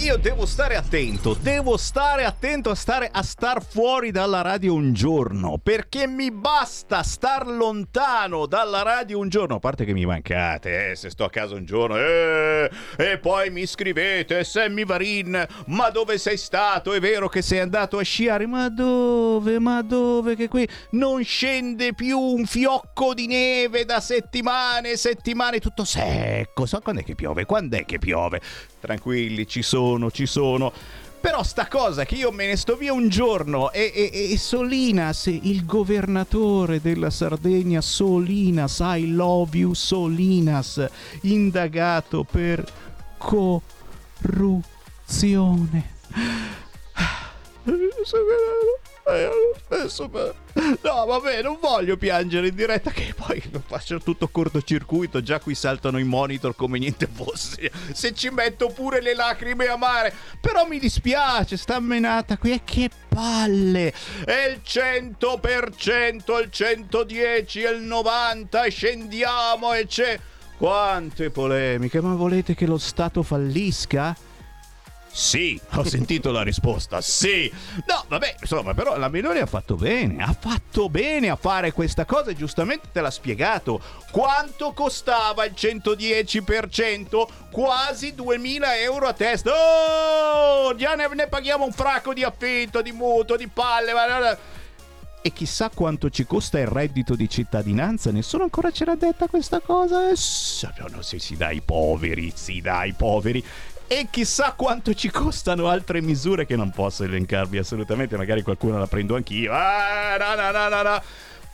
Io devo stare attento, devo stare attento a stare a star fuori dalla radio un giorno, perché mi basta star lontano dalla radio un giorno, a parte che mi mancate, eh, se sto a casa un giorno, eh, e poi mi scrivete, Sammy Varin, ma dove sei stato? È vero che sei andato a sciare? Ma dove? Ma dove? Che qui non scende più un fiocco di neve da settimane, settimane, tutto secco. So quando è che piove? Quando è che piove? Tranquilli, ci sono, ci sono. Però sta cosa che io me ne sto via un giorno e, e, e, Solinas, il governatore della Sardegna, Solinas, I love you Solinas, indagato per corruzione. Adesso, no, vabbè, non voglio piangere in diretta che poi faccio tutto cortocircuito. Già qui saltano i monitor come niente fosse. Se ci metto pure le lacrime amare. Però mi dispiace, sta menata qui. E che palle! È il 100%, il 110, il 90, e scendiamo e c'è... Quante polemiche, ma volete che lo Stato fallisca? Sì, ho sentito la risposta, sì. No, vabbè, insomma, però la Meloni ha fatto bene, ha fatto bene a fare questa cosa e giustamente te l'ha spiegato. Quanto costava il 110%? Quasi 2000 euro a testa. Oh, già ne, ne paghiamo un fracco di affitto, di mutuo, di palle. E chissà quanto ci costa il reddito di cittadinanza, nessuno ancora ce l'ha detta questa cosa. Eh, no, sì, sì, dai, poveri, sì, dai, poveri e chissà quanto ci costano altre misure che non posso elencarvi assolutamente, magari qualcuno la prendo anch'io. Ah, no, no, no, no, no.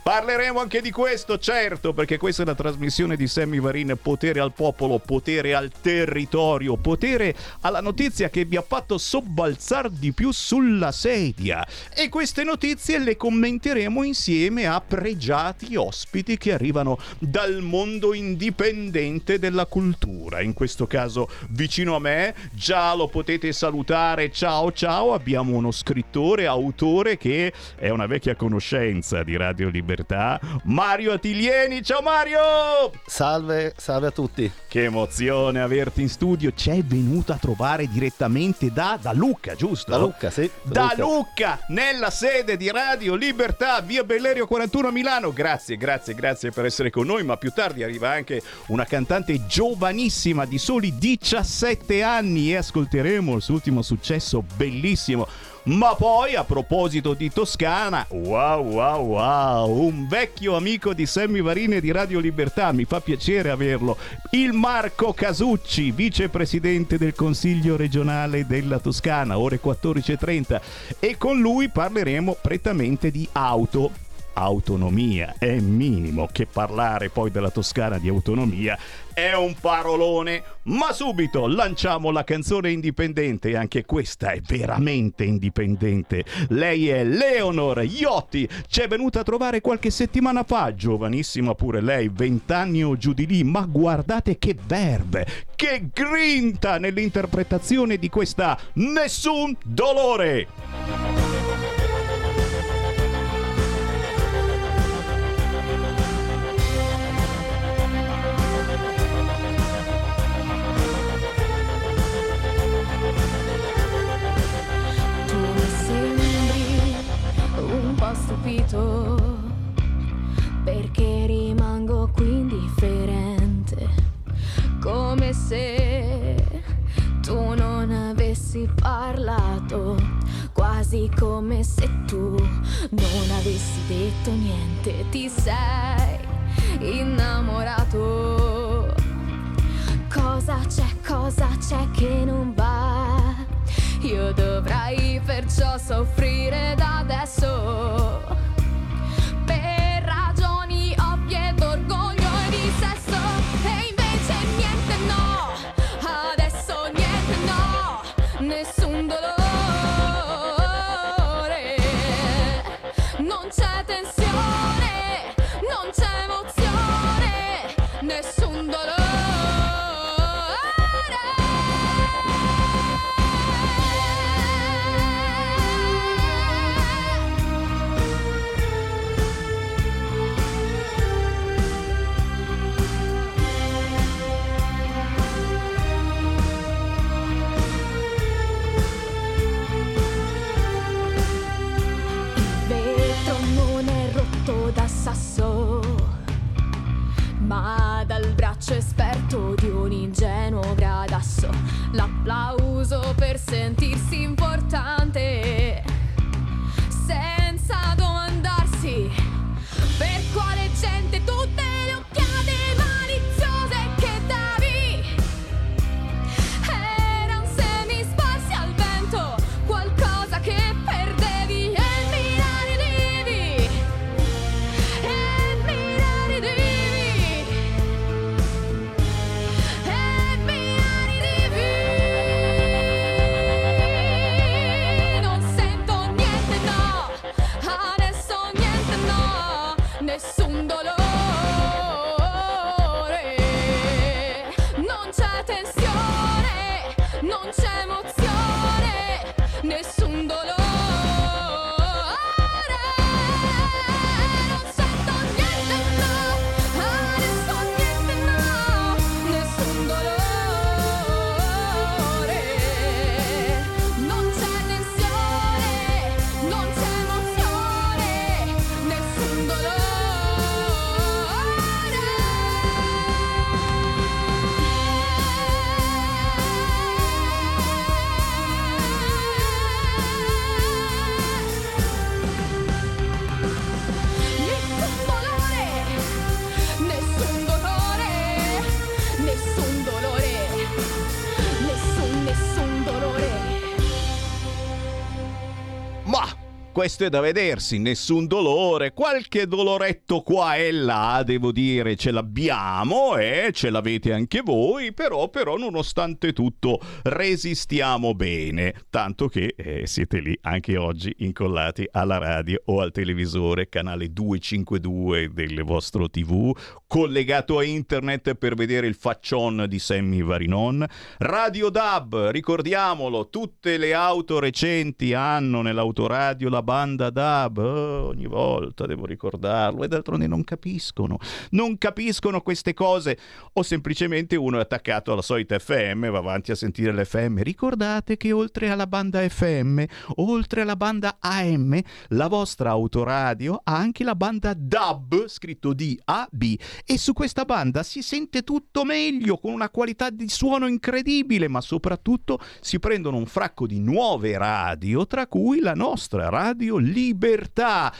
Parleremo anche di questo, certo, perché questa è la trasmissione di Sammy Varin, potere al popolo, potere al territorio, potere alla notizia che vi ha fatto sobbalzare di più sulla sedia. E queste notizie le commenteremo insieme a pregiati ospiti che arrivano dal mondo indipendente della cultura. In questo caso vicino a me, già lo potete salutare, ciao ciao, abbiamo uno scrittore, autore che è una vecchia conoscenza di Radio Libertà libertà, Mario Attilieni. Ciao Mario! Salve, salve a tutti. Che emozione averti in studio. Ci è venuto a trovare direttamente da, da Lucca, giusto? Da Lucca, sì. Da, da Lucca. Lucca, nella sede di Radio Libertà, via Bellerio 41 a Milano. Grazie, grazie, grazie per essere con noi. Ma più tardi arriva anche una cantante giovanissima di soli 17 anni e ascolteremo il suo ultimo successo bellissimo ma poi, a proposito di Toscana, wow, wow, wow, un vecchio amico di Sammy Varine di Radio Libertà, mi fa piacere averlo, il Marco Casucci, vicepresidente del Consiglio regionale della Toscana, ore 14.30, e con lui parleremo prettamente di auto autonomia. È minimo che parlare poi della Toscana di autonomia è un parolone, ma subito lanciamo la canzone indipendente e anche questa è veramente indipendente. Lei è Leonor Iotti, ci è venuta a trovare qualche settimana fa, giovanissima pure lei, vent'anni o giù di lì, ma guardate che verve, che grinta nell'interpretazione di questa Nessun dolore. Stupito perché rimango qui indifferente, come se tu non avessi parlato, quasi come se tu non avessi detto niente, ti sei innamorato. Cosa c'è, cosa c'è che non va? Io dovrai perciò soffrire da adesso. la uso per sentire questo è da vedersi, nessun dolore, qualche doloretto qua e là, devo dire, ce l'abbiamo e ce l'avete anche voi, però, però nonostante tutto resistiamo bene, tanto che eh, siete lì anche oggi incollati alla radio o al televisore, canale 252 del vostro tv, collegato a internet per vedere il faccion di Sammy Varinon, Radio DAB, ricordiamolo, tutte le auto recenti hanno nell'autoradio la banda DAB, oh, ogni volta devo ricordarlo e d'altronde non capiscono, non capiscono queste cose. O semplicemente uno è attaccato alla solita FM, va avanti a sentire l'FM, ricordate che oltre alla banda FM, oltre alla banda AM, la vostra autoradio ha anche la banda DAB, scritto D-A-B, e su questa banda si sente tutto meglio, con una qualità di suono incredibile, ma soprattutto si prendono un fracco di nuove radio, tra cui la nostra Radio Libertà,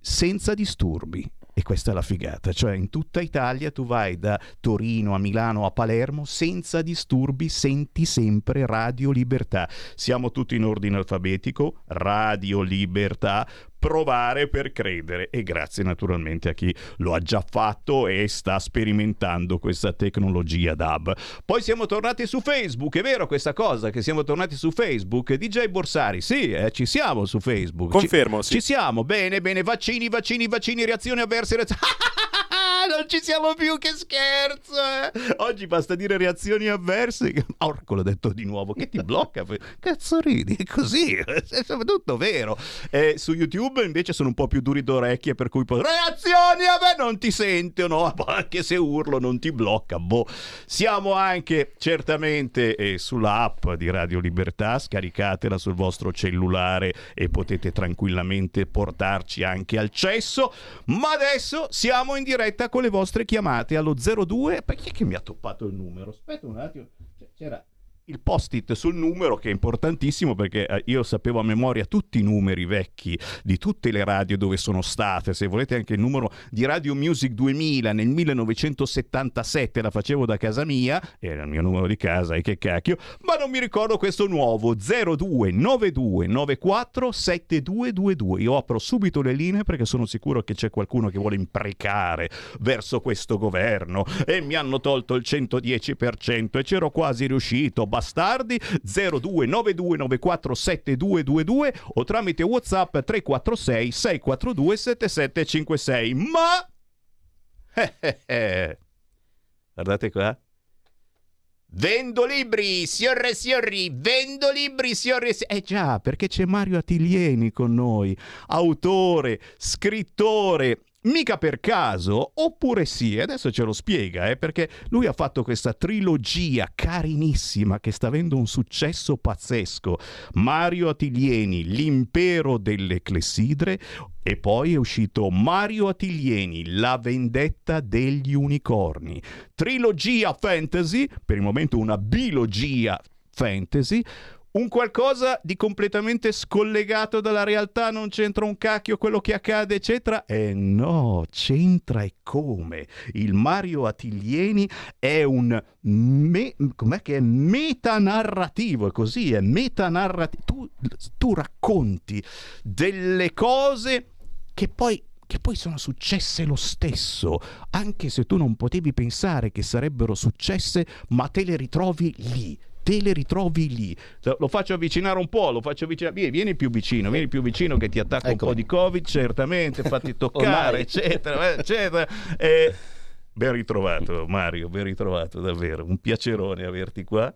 senza disturbi. E questa è la figata, cioè in tutta Italia tu vai da Torino a Milano a Palermo senza disturbi, senti sempre Radio Libertà. Siamo tutti in ordine alfabetico, Radio Libertà, provare per credere e grazie naturalmente a chi lo ha già fatto e sta sperimentando questa tecnologia DAB. Poi siamo tornati su Facebook, è vero questa cosa che siamo tornati su Facebook? DJ Borsari, sì, eh, ci siamo su Facebook. Confermo, ci, sì. Ci siamo, bene, bene, vaccini, vaccini, vaccini, reazioni avverse, reazioni... non ci siamo più, che scherzo! eh. Oggi basta dire reazioni avverse. Orco, l'ho detto di nuovo, che ti blocca? Cazzo ridi, è così, è tutto vero. Eh, su YouTube invece sono un po' più duri d'orecchie, per cui poi reazioni me non ti sentono, anche se urlo non ti blocca. Boh. Siamo anche certamente eh, sulla app di Radio Libertà, scaricatela sul vostro cellulare e potete tranquillamente portarci anche al cesso. Ma adesso siamo in diretta con le vostre chiamate allo 02. Perché che mi ha toppato il numero? Aspetta un attimo. C'era il post-it sul numero che è importantissimo perché eh, io sapevo a memoria tutti i numeri vecchi di tutte le radio dove sono state. Se volete anche il numero di Radio Music 2000 nel 1977 la facevo da casa mia, era il mio numero di casa e che cacchio, ma non mi ricordo questo nuovo 0292947222. Io apro subito le linee perché sono sicuro che c'è qualcuno che vuole imprecare verso questo governo e mi hanno tolto il 110% e c'ero quasi riuscito bastardi 0292947222 o tramite whatsapp 346 642 7756 ma guardate qua Vendo libri, signore e signori, vendo libri, signore e signori. Eh già, perché c'è Mario Atilieni con noi, autore, scrittore, mica per caso, oppure sì, adesso ce lo spiega, eh, perché lui ha fatto questa trilogia carinissima che sta avendo un successo pazzesco. Mario Atilieni, l'impero delle clessidre, e poi è uscito Mario Atilieni, La vendetta degli unicorni. Trilogia fantasy, per il momento una bilogia fantasy, un qualcosa di completamente scollegato dalla realtà, non c'entra un cacchio quello che accade, eccetera. E no, c'entra e come. Il Mario Atilieni è un me, com'è che è metanarrativo, è così, è metanarrativo. Tu, tu racconti delle cose che poi che poi sono successe lo stesso, anche se tu non potevi pensare che sarebbero successe, ma te le ritrovi lì, te le ritrovi lì. Lo faccio avvicinare un po', lo faccio avvicinare. Vieni, vieni più vicino, vieni più vicino che ti attacca ecco. un po' di Covid, certamente, fatti toccare, eccetera, eccetera. Eh, ben ritrovato Mario, ben ritrovato davvero, un piacerone averti qua.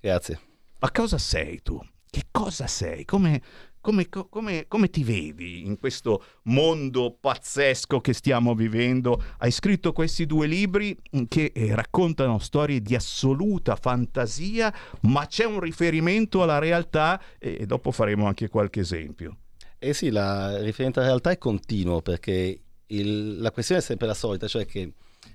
Grazie. Ma cosa sei tu? Che cosa sei? Come, come, come, come, ti vedi in questo mondo pazzesco che stiamo vivendo? Hai scritto questi due libri che eh, raccontano storie di assoluta fantasia, ma c'è un riferimento alla realtà e dopo faremo anche qualche esempio. Eh sì, il riferimento alla realtà è continuo perché il, la questione è sempre la solita, cioè che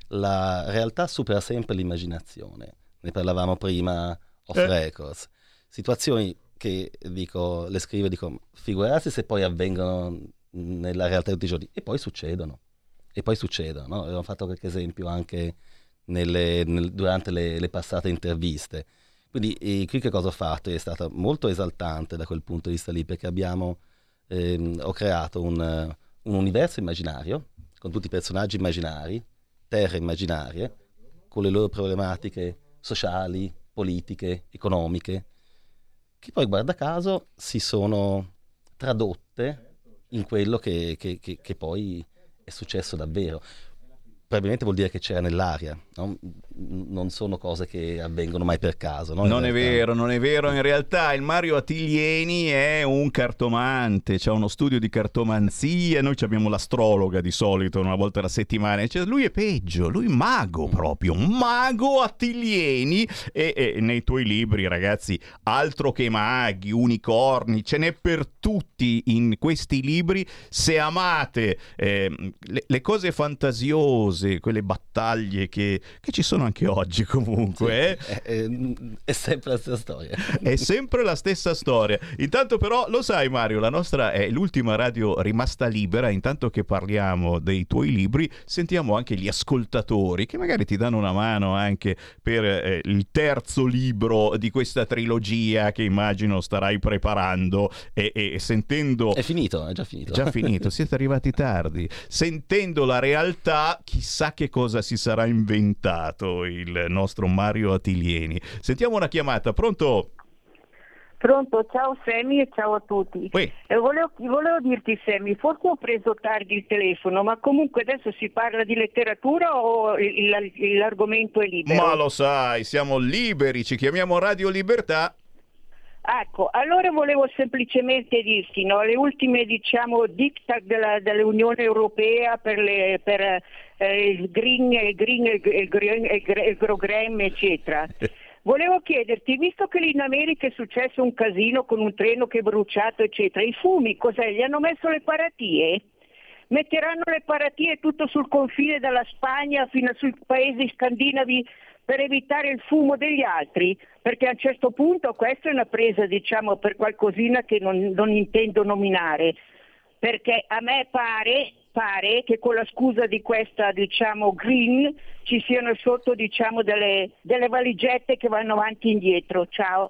la realtà supera sempre l'immaginazione. Ne parlavamo prima off eh. records. Situazioni che dico, le scrivo e dico, figurarsi se poi avvengono nella realtà di tutti i giorni. E poi succedono. E poi succedono. No? Abbiamo fatto qualche esempio anche nelle, nel, durante le, le, passate interviste. Quindi qui che cosa ho fatto? È stato molto esaltante da quel punto di vista lì, perché abbiamo, ehm, ho creato un, un universo immaginario, con tutti i personaggi immaginari, terre immaginarie, con le loro problematiche sociali, politiche, economiche, che poi guarda caso si sono tradotte in quello che, che, che, che poi è successo davvero probabilmente vuol dire che c'era nell'aria, no? Non sono cose che avvengono mai per caso. No? Non è vero, non è vero, in realtà il Mario Attilieni è un cartomante, c'è uno studio di cartomanzia, noi abbiamo l'astrologa di solito una volta alla settimana, cioè, lui è peggio, lui è mago proprio, mago Attilieni e, e nei tuoi libri ragazzi, altro che maghi, unicorni, ce n'è per tutti in questi libri, se amate eh, le, le cose fantasiose, quelle battaglie che, che ci sono anche oggi comunque. Sì, eh? è, è, è, sempre la stessa storia. è sempre la stessa storia. Intanto però lo sai Mario, la nostra è l'ultima radio rimasta libera, intanto che parliamo dei tuoi libri, sentiamo anche gli ascoltatori che magari ti danno una mano anche per eh, il terzo libro di questa trilogia che immagino starai preparando e, e sentendo... È finito, è già finito. Già finito, siete arrivati tardi. Sentendo la realtà, chissà che cosa si sarà inventato il nostro Mario Atilieni. Sentiamo una chiamata, pronto? Pronto, ciao Semi e ciao a tutti. Oui. Eh, volevo, volevo, dirti Semi, forse ho preso tardi il telefono, ma comunque adesso si parla di letteratura o il, il, l'argomento è libero? Ma lo sai, siamo liberi, ci chiamiamo Radio Libertà Ecco, allora volevo semplicemente dirti, no, le ultime diciamo, diktat della, dell'Unione Europea per, le, per eh, il green, il green, il, green, il program, eccetera. Volevo chiederti, visto che lì in America è successo un casino con un treno che è bruciato, eccetera, i fumi cos'è? Gli hanno messo le paratie? Metteranno le paratie tutto sul confine dalla Spagna fino sui paesi scandinavi per evitare il fumo degli altri, perché a un certo punto questa è una presa diciamo, per qualcosina che non, non intendo nominare, perché a me pare, pare, che con la scusa di questa diciamo, green ci siano sotto diciamo, delle, delle valigette che vanno avanti e indietro. Ciao.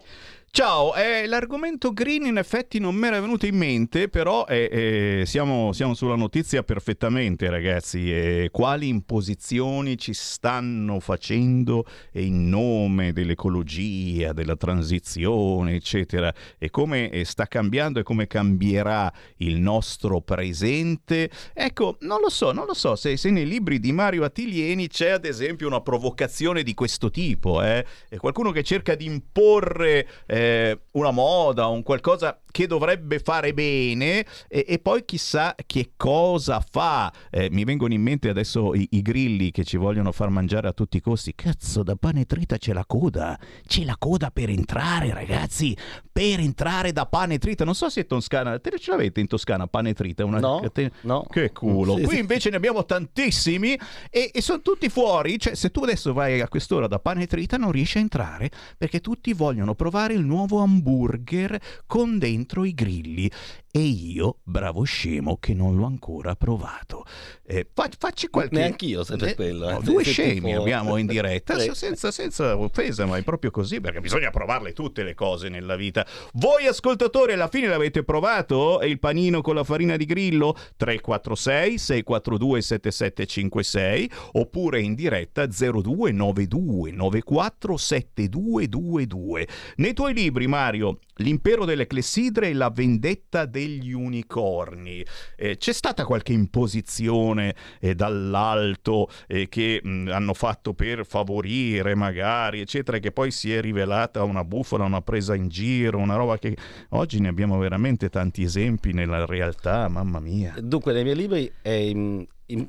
Ciao, eh, l'argomento green in effetti non mi era venuto in mente, però eh, eh, siamo, siamo, sulla notizia perfettamente ragazzi. Eh, quali imposizioni ci stanno facendo in nome dell'ecologia, della transizione, eccetera, e come eh, sta cambiando e come cambierà il nostro presente? Ecco, non lo so, non lo so se, se nei libri di Mario Attilieni c'è ad esempio una provocazione di questo tipo, eh? qualcuno che cerca di imporre eh, una moda, un qualcosa che dovrebbe fare bene e, e poi chissà che cosa fa. Eh, mi vengono in mente adesso i, i, grilli che ci vogliono far mangiare a tutti i costi. Cazzo, da pane trita c'è la coda. C'è la coda per entrare, ragazzi. Per entrare da pane trita. Non so se in Toscana, te ce l'avete in Toscana pane trita? Una... No, no. Che culo. Sì, Qui invece ne abbiamo tantissimi e, e sono tutti fuori. Cioè, se tu adesso vai a quest'ora da pane trita non riesci a entrare perché tutti vogliono provare il nuovo hamburger con dentro i grilli e io, bravo scemo, che non l'ho ancora provato. Eh, facci qualche... Neanch'io, se per eh, quello. Eh. No, due scemi tipo... abbiamo in diretta, senza, senza offesa, ma è proprio così, perché bisogna provarle tutte le cose nella vita. Voi ascoltatori alla fine l'avete provato? il panino con la farina di grillo? 346 642 7756 oppure in diretta 0292 94 7222. Nei tuoi libri, Mario, L'impero delle clessidre e la vendetta degli unicorni. Eh, c'è stata qualche imposizione eh, dall'alto eh, che mh, hanno fatto per favorire magari, eccetera, che poi si è rivelata una bufala, una presa in giro, una roba che oggi ne abbiamo veramente tanti esempi nella realtà, mamma mia. Dunque, nei miei libri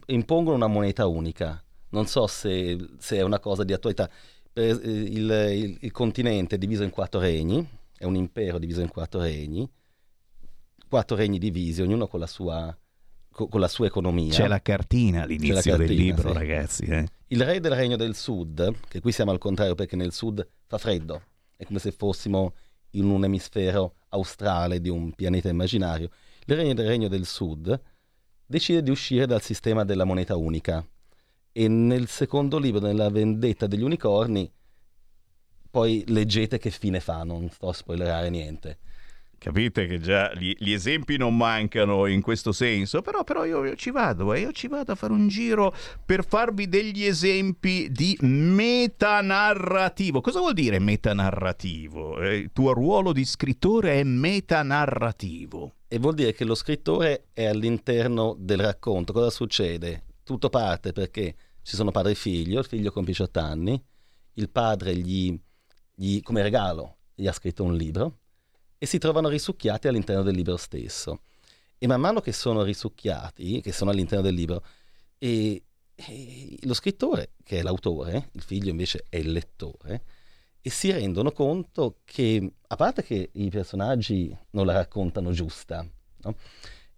impongono una moneta unica. Non so se, se è una cosa di attualità. Eh, il, il, il continente è diviso in quattro regni è un impero diviso in quattro regni, quattro regni divisi, ognuno con la sua, con la sua economia. C'è la cartina all'inizio la cartina, del libro, sì. ragazzi. Eh. Il re del regno del sud, che qui siamo al contrario perché nel sud fa freddo, è come se fossimo in un emisfero australe di un pianeta immaginario. Il regno del regno del sud decide di uscire dal sistema della moneta unica e nel secondo libro, nella vendetta degli unicorni, poi leggete che fine fa, non sto a spoilerare niente. Capite che già gli, gli, esempi non mancano in questo senso, però, però io, io, ci vado, eh, io ci vado a fare un giro per farvi degli esempi di metanarrativo. Cosa vuol dire metanarrativo? Eh, il tuo ruolo di scrittore è metanarrativo. E vuol dire che lo scrittore è all'interno del racconto. Cosa succede? Tutto parte perché ci sono padre e figlio, il figlio compie 18 anni, il padre gli gli, come regalo gli ha scritto un libro e si trovano risucchiati all'interno del libro stesso. E man mano che sono risucchiati, che sono all'interno del libro, e, e lo scrittore, che è l'autore, il figlio invece è il lettore, e si rendono conto che, a parte che i personaggi non la raccontano giusta, no?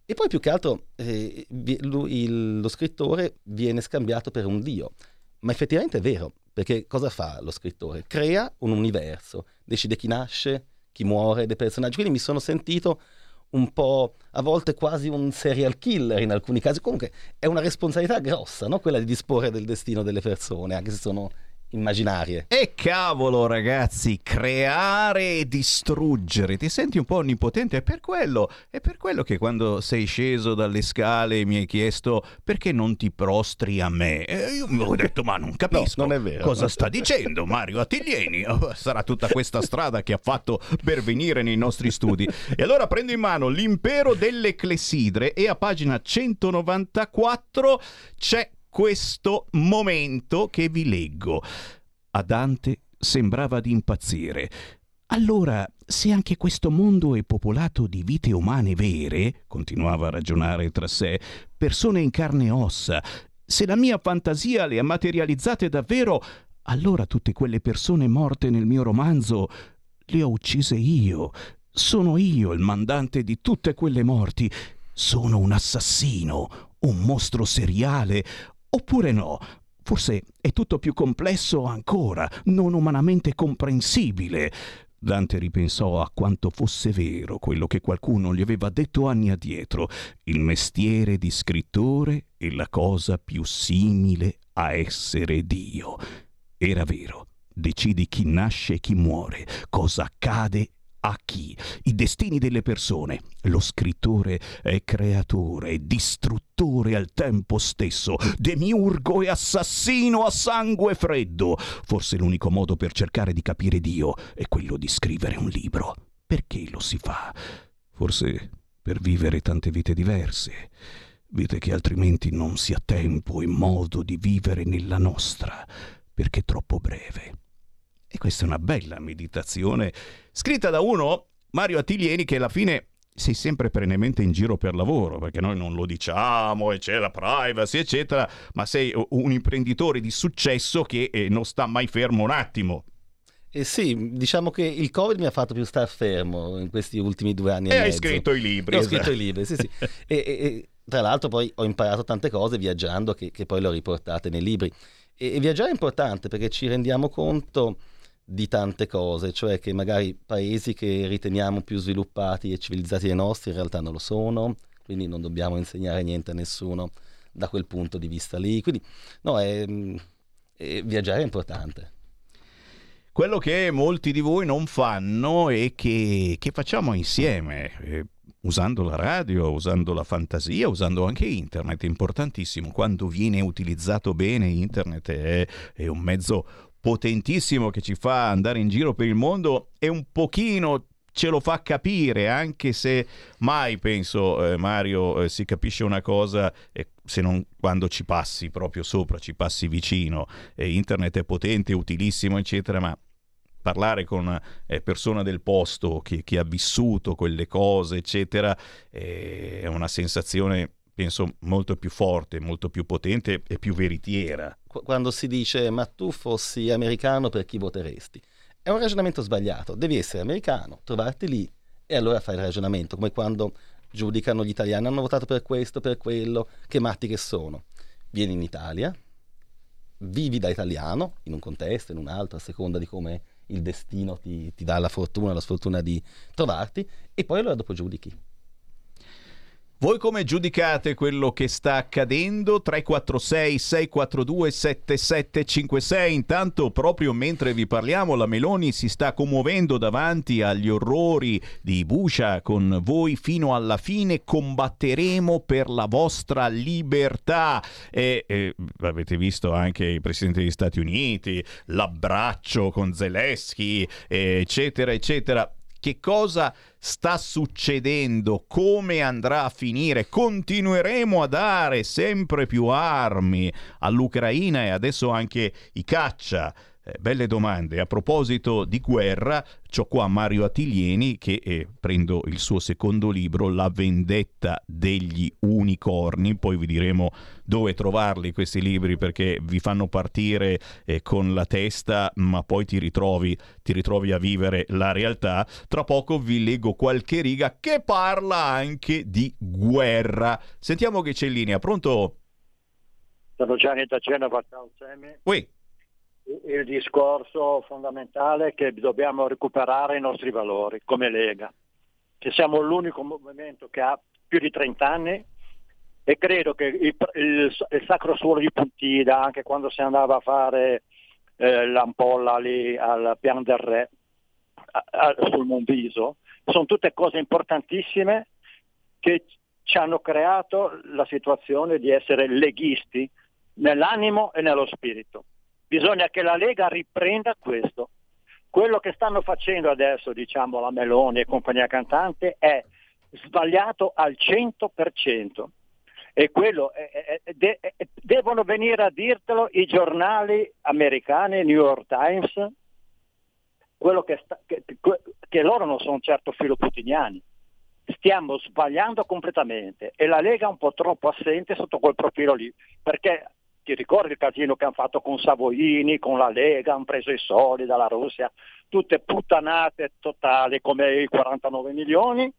e poi più che altro eh, lui, il, lo scrittore viene scambiato per un dio. Ma effettivamente è vero, perché cosa fa lo scrittore? Crea un universo, decide chi nasce, chi muore dei personaggi. Quindi mi sono sentito un po', a volte quasi un serial killer in alcuni casi. Comunque è una responsabilità grossa, no? quella di disporre del destino delle persone, anche se sono immaginarie. E cavolo ragazzi, creare e distruggere, ti senti un po' onnipotente? È per quello, è per quello che quando sei sceso dalle scale mi hai chiesto perché non ti prostri a me. E io mi ho detto ma non capisco. No, non è vero. Cosa sta dicendo Mario Attiglieni? Oh, sarà tutta questa strada che ha fatto per venire nei nostri studi. E allora prendo in mano l'impero delle clessidre e a pagina 194 c'è questo momento che vi leggo. A Dante sembrava di impazzire. Allora, se anche questo mondo è popolato di vite umane vere, continuava a ragionare tra sé, persone in carne e ossa, se la mia fantasia le ha materializzate davvero, allora tutte quelle persone morte nel mio romanzo le ho uccise io. Sono io il mandante di tutte quelle morti. Sono un assassino, un mostro seriale, Oppure no? Forse è tutto più complesso ancora, non umanamente comprensibile. Dante ripensò a quanto fosse vero quello che qualcuno gli aveva detto anni addietro. Il mestiere di scrittore è la cosa più simile a essere Dio. Era vero. Decidi chi nasce e chi muore, cosa accade a chi? I destini delle persone. Lo scrittore è creatore distruttore al tempo stesso, demiurgo e assassino a sangue freddo. Forse l'unico modo per cercare di capire Dio è quello di scrivere un libro. Perché lo si fa? Forse per vivere tante vite diverse. Vite che altrimenti non si ha tempo e modo di vivere nella nostra, perché è troppo breve. E questa è una bella meditazione, scritta da uno Mario Attilieni che alla fine sei sempre perennemente in giro per lavoro, perché noi non lo diciamo e c'è la privacy, eccetera, ma sei un imprenditore di successo che eh, non sta mai fermo un attimo. Eh sì, diciamo che il Covid mi ha fatto più star fermo in questi ultimi due anni e, e hai mezzo. scritto i libri. E ho scritto i libri, sì sì. e, e, tra l'altro poi ho imparato tante cose viaggiando che, che poi le ho riportate nei libri. E, viaggiare è importante perché ci rendiamo conto di tante cose, cioè che magari paesi che riteniamo più sviluppati e civilizzati dei nostri in realtà non lo sono, quindi non dobbiamo insegnare niente a nessuno da quel punto di vista lì. Quindi no, è, è, viaggiare è importante. Quello che molti di voi non fanno e che, che facciamo insieme, eh, usando la radio, usando la fantasia, usando anche internet, è importantissimo. Quando viene utilizzato bene, internet è, è un mezzo potentissimo che ci fa andare in giro per il mondo e un pochino ce lo fa capire, anche se mai penso, eh, Mario, eh, si capisce una cosa eh, se non quando ci passi proprio sopra, ci passi vicino. internet è potente, utilissimo, eccetera, ma parlare con eh, persone del posto, chi, chi, ha vissuto quelle cose, eccetera, è una sensazione penso molto più forte, molto più potente e più veritiera. Quando si dice ma tu fossi americano per chi voteresti? È un ragionamento sbagliato, devi essere americano, trovarti lì e allora fai il ragionamento, come quando giudicano gli italiani hanno votato per questo, per quello, che matti che sono. Vieni in Italia, vivi da italiano, in un contesto, in un altro, a seconda di come il destino ti, ti dà la fortuna, la sfortuna di trovarti, e poi allora dopo giudichi. Voi come giudicate quello che sta accadendo? 346 642 7756. Intanto, proprio mentre vi parliamo, la Meloni si sta commuovendo davanti agli orrori di Buscia. Con voi fino alla fine combatteremo per la vostra libertà. E, e avete visto anche il presidente degli Stati Uniti, l'abbraccio con Zelensky, eccetera, eccetera che cosa sta succedendo, come andrà a finire. Continueremo a dare sempre più armi all'Ucraina e adesso anche i caccia eh, belle domande. A proposito di guerra, c'ho qua Mario Attilieni che eh, prendo il suo secondo libro, La vendetta degli unicorni. Poi vi diremo dove trovarli questi libri perché vi fanno partire eh, con la testa, ma poi ti ritrovi, ti ritrovi a vivere la realtà. Tra poco vi leggo qualche riga che parla anche di guerra. Sentiamo che c'è in linea. Pronto? Sono Gianni da Genova, ciao Semi. Oui il discorso fondamentale è che dobbiamo recuperare i nostri valori come Lega, che siamo l'unico movimento che ha più di 30 anni e credo che il, il, il sacro suolo di Puntida, anche quando si andava a fare eh, l'ampolla lì al Pian del Re, a, a, sul Monviso, sono tutte cose importantissime che ci hanno creato la situazione di essere leghisti nell'animo e nello spirito. Bisogna che la Lega riprenda questo. Quello che stanno facendo adesso, diciamo, la Meloni e compagnia cantante è sbagliato al 100%. E quello è, è, de, è, devono venire a dirtelo i giornali americani, New York Times, che, sta, che, che loro non sono certo filoputiniani stiamo sbagliando completamente e la Lega è un po' troppo assente sotto quel profilo lì, perché ti ricordi il casino che hanno fatto con Savoini, con la Lega, hanno preso i soldi dalla Russia, tutte puttanate totali come i 49 milioni,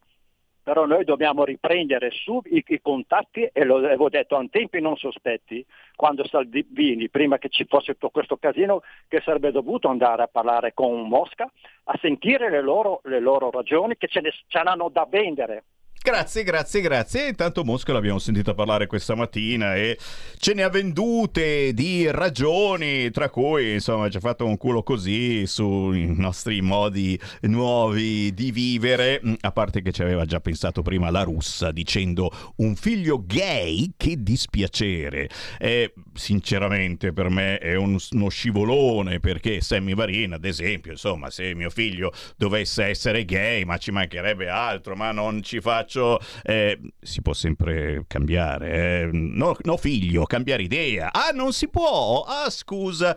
però noi dobbiamo riprendere su i, contatti e lo avevo detto a tempi non sospetti, quando Salvini, prima che ci fosse tutto questo casino, che sarebbe dovuto andare a parlare con Mosca, a sentire le loro, le loro ragioni che ce ne, ce n'hanno da vendere Grazie, grazie, grazie. Intanto Mosca l'abbiamo sentita parlare questa mattina e ce ne ha vendute di ragioni, tra cui insomma ci ha fatto un culo così sui nostri modi nuovi di vivere, a parte che ci aveva già pensato prima la russa dicendo un figlio gay, che dispiacere. E sinceramente per me è un, uno scivolone perché Sammy Varin, ad esempio, insomma, se mio figlio dovesse essere gay, ma ci mancherebbe altro, ma non ci faccio Perciò eh, si può sempre cambiare. eh. No, no, figlio, cambiare idea. Ah, non si può. Ah, scusa.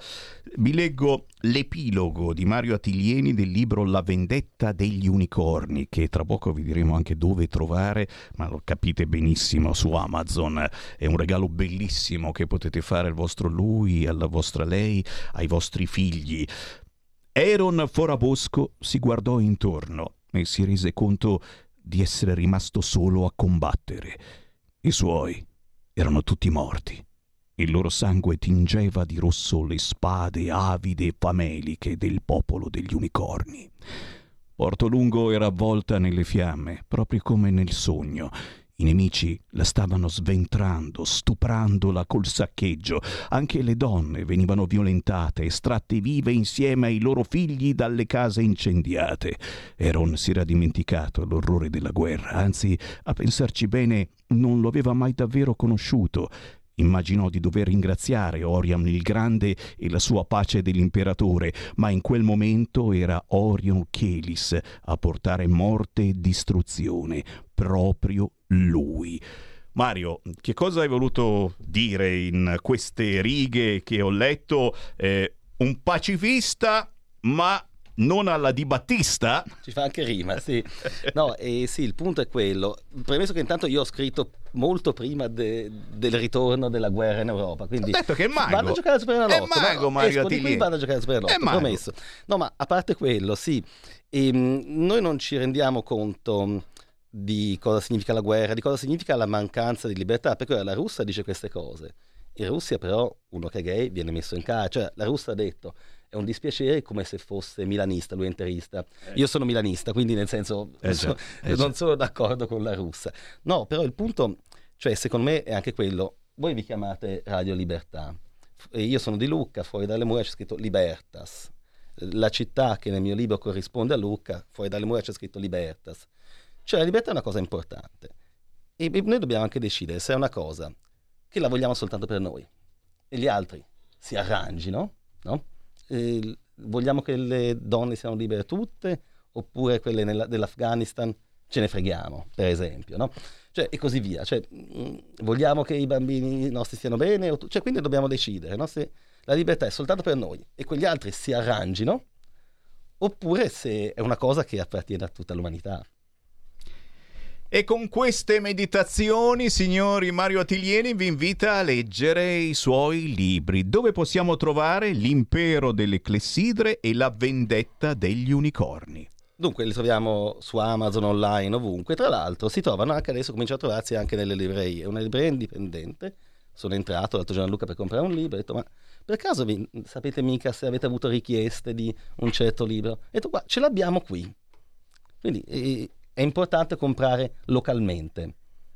Vi leggo l'epilogo di Mario Attilieni del libro La vendetta degli unicorni, che tra poco vi diremo anche dove trovare, ma lo capite benissimo su Amazon. È un regalo bellissimo che potete fare al vostro lui, alla vostra lei, ai vostri figli. Aaron Forabosco si guardò intorno e si rese conto di essere rimasto solo a combattere. I suoi erano tutti morti. Il loro sangue tingeva di rosso le spade avide e fameliche del popolo degli unicorni. Porto Lungo era avvolta nelle fiamme, proprio come nel sogno. I nemici la stavano sventrando, stuprandola col saccheggio. Anche le donne venivano violentate, estratte vive insieme ai loro figli dalle case incendiate. Eron si era dimenticato l'orrore della guerra, anzi, a pensarci bene, non lo aveva mai davvero conosciuto. Immaginò di dover ringraziare Orion il Grande e la sua pace dell'imperatore, ma in quel momento era Orion Chelis a portare morte e distruzione, proprio lui. Mario, che cosa hai voluto dire in queste righe che ho letto? Eh, un pacifista, ma non alla Di Battista? Ci fa anche rima, sì. No, e sì, il punto è quello. Premesso che intanto io ho scritto molto prima de- del ritorno della guerra in Europa, quindi Ho detto che è mago. vado a giocare al Superenalotto. È mago, no? Mario Attilieri. vado a giocare al Superenalotto, promesso. No, ma a parte quello, sì, ehm, noi non ci rendiamo conto di cosa significa la guerra, di cosa significa la mancanza di libertà, perché la Russia dice queste cose. In Russia però uno che è gay viene messo in carcere, cioè la Russia ha detto è un dispiacere come se fosse milanista, lui è interista. Io sono milanista, quindi nel senso Eh già, eh non sono d'accordo con la Russia. No, però il punto, cioè secondo me è anche quello, voi vi chiamate Radio Libertà, io sono di Lucca, fuori dalle mura c'è scritto Libertas, la città che nel mio libro corrisponde a Lucca, fuori dalle mura c'è scritto Libertas. Cioè la libertà è una cosa importante e noi dobbiamo anche decidere se è una cosa che la vogliamo soltanto per noi e gli altri si arrangino, no? E l- vogliamo che le donne siano libere tutte oppure quelle nella- dell'Afghanistan ce ne freghiamo, per esempio, no? Cioè, e così via. Cioè, mh, vogliamo che i bambini nostri stiano bene? tu- Cioè, quindi dobbiamo decidere no? se la libertà è soltanto per noi e quegli altri si arrangino oppure se è una cosa che appartiene a tutta l'umanità. E con queste meditazioni, signori, Mario Attilieni vi invita a leggere i suoi libri, dove possiamo trovare L'impero delle clessidre e la vendetta degli unicorni. Dunque li troviamo su Amazon online ovunque. Tra l'altro si trovano anche adesso, cominciano a trovarsi anche nelle librerie. Una libreria indipendente. Sono entrato l'altro giorno a Luca per comprare un libro. Ho detto, ma per caso vi, sapete mica se avete avuto richieste di un certo libro? Ho detto, qua ce l'abbiamo qui. Quindi eh, è importante comprare localmente.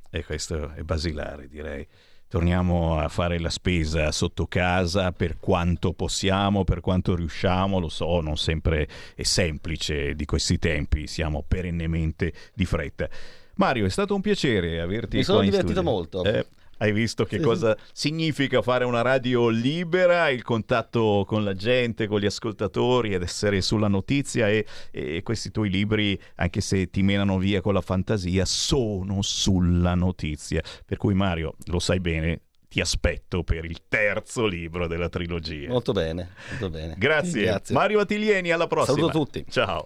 E questo è basilare, direi. Torniamo a fare la spesa sotto casa per quanto possiamo, per quanto riusciamo, lo so, non sempre è semplice di questi tempi, siamo perennemente di fretta. Mario, è stato un piacere averti Mi sono divertito studio. molto. Eh, hai visto che cosa significa fare una radio libera, il contatto con la gente, con gli ascoltatori ed essere sulla notizia e, e questi tuoi libri, anche se ti menano via con la fantasia, sono sulla notizia. Per cui Mario, lo sai bene, ti aspetto per il terzo libro della trilogia. Molto bene, molto bene. Grazie. Grazie. Mario Attilieni, alla prossima. Saluto tutti. Ciao.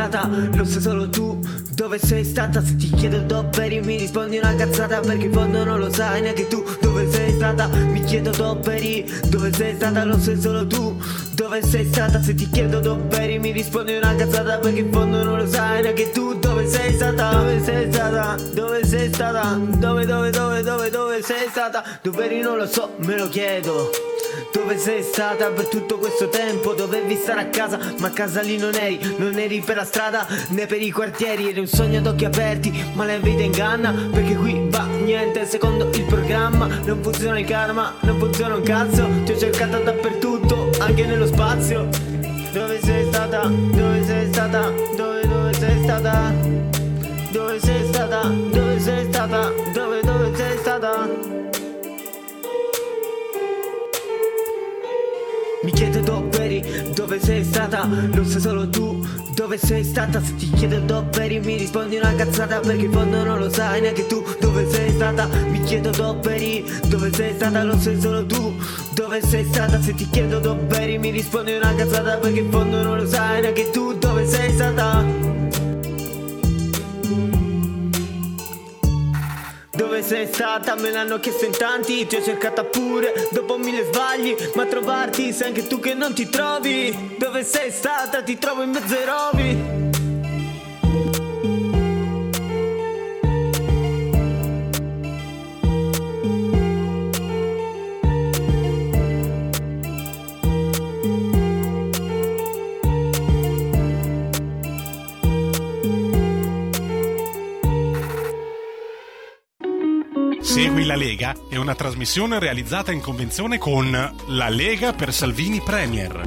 Stata, lo sai solo tu, dove sei stata. Se ti chiedo dove eri mi rispondi una cazzata. Perché in fondo non lo sai neanche tu, dove sei stata. Mi chiedo dove eri, dove sei stata, lo sai solo tu, dove sei stata. Se ti chiedo dove eri mi rispondi una cazzata. Perché in fondo non lo sai neanche tu, dove sei stata. Dove sei stata, dove sei stata, dove, dove, dove, dove, dove sei stata. Dove eri non lo so, me lo chiedo dove sei stata per tutto questo tempo? Dovevi stare a casa, ma a casa lì non eri, non eri per la strada né per i quartieri, eri un sogno ad occhi aperti, ma la vita inganna, perché qui va niente secondo il programma, non funziona il karma, non funziona un cazzo, ti ho cercata dappertutto, anche nello spazio. Dove sei stata? Dove sei stata? Dove dove sei stata? Dove sei stata? Dove sei stata? Dove dove sei stata? Chiedo dove eri, dove sei stata, lo sai solo tu, dove sei stata? Se ti chiedo dove eri mi rispondi una cazzata Perché in fondo non lo sai neanche tu, dove sei stata. Mi chiedo dove eri, dove sei stata, lo sai solo tu, dove sei stata? Se ti chiedo dove eri mi rispondi una cazzata Perché in fondo non lo sai neanche tu, dove sei stata Dove sei stata? Me l'hanno chiesto in tanti Ti ho cercata pure dopo mille sbagli Ma trovarti sai anche tu che non ti trovi Dove sei stata? Ti trovo in mezzo ai rovi Segui la Lega è una trasmissione realizzata in convenzione con La Lega per Salvini Premier.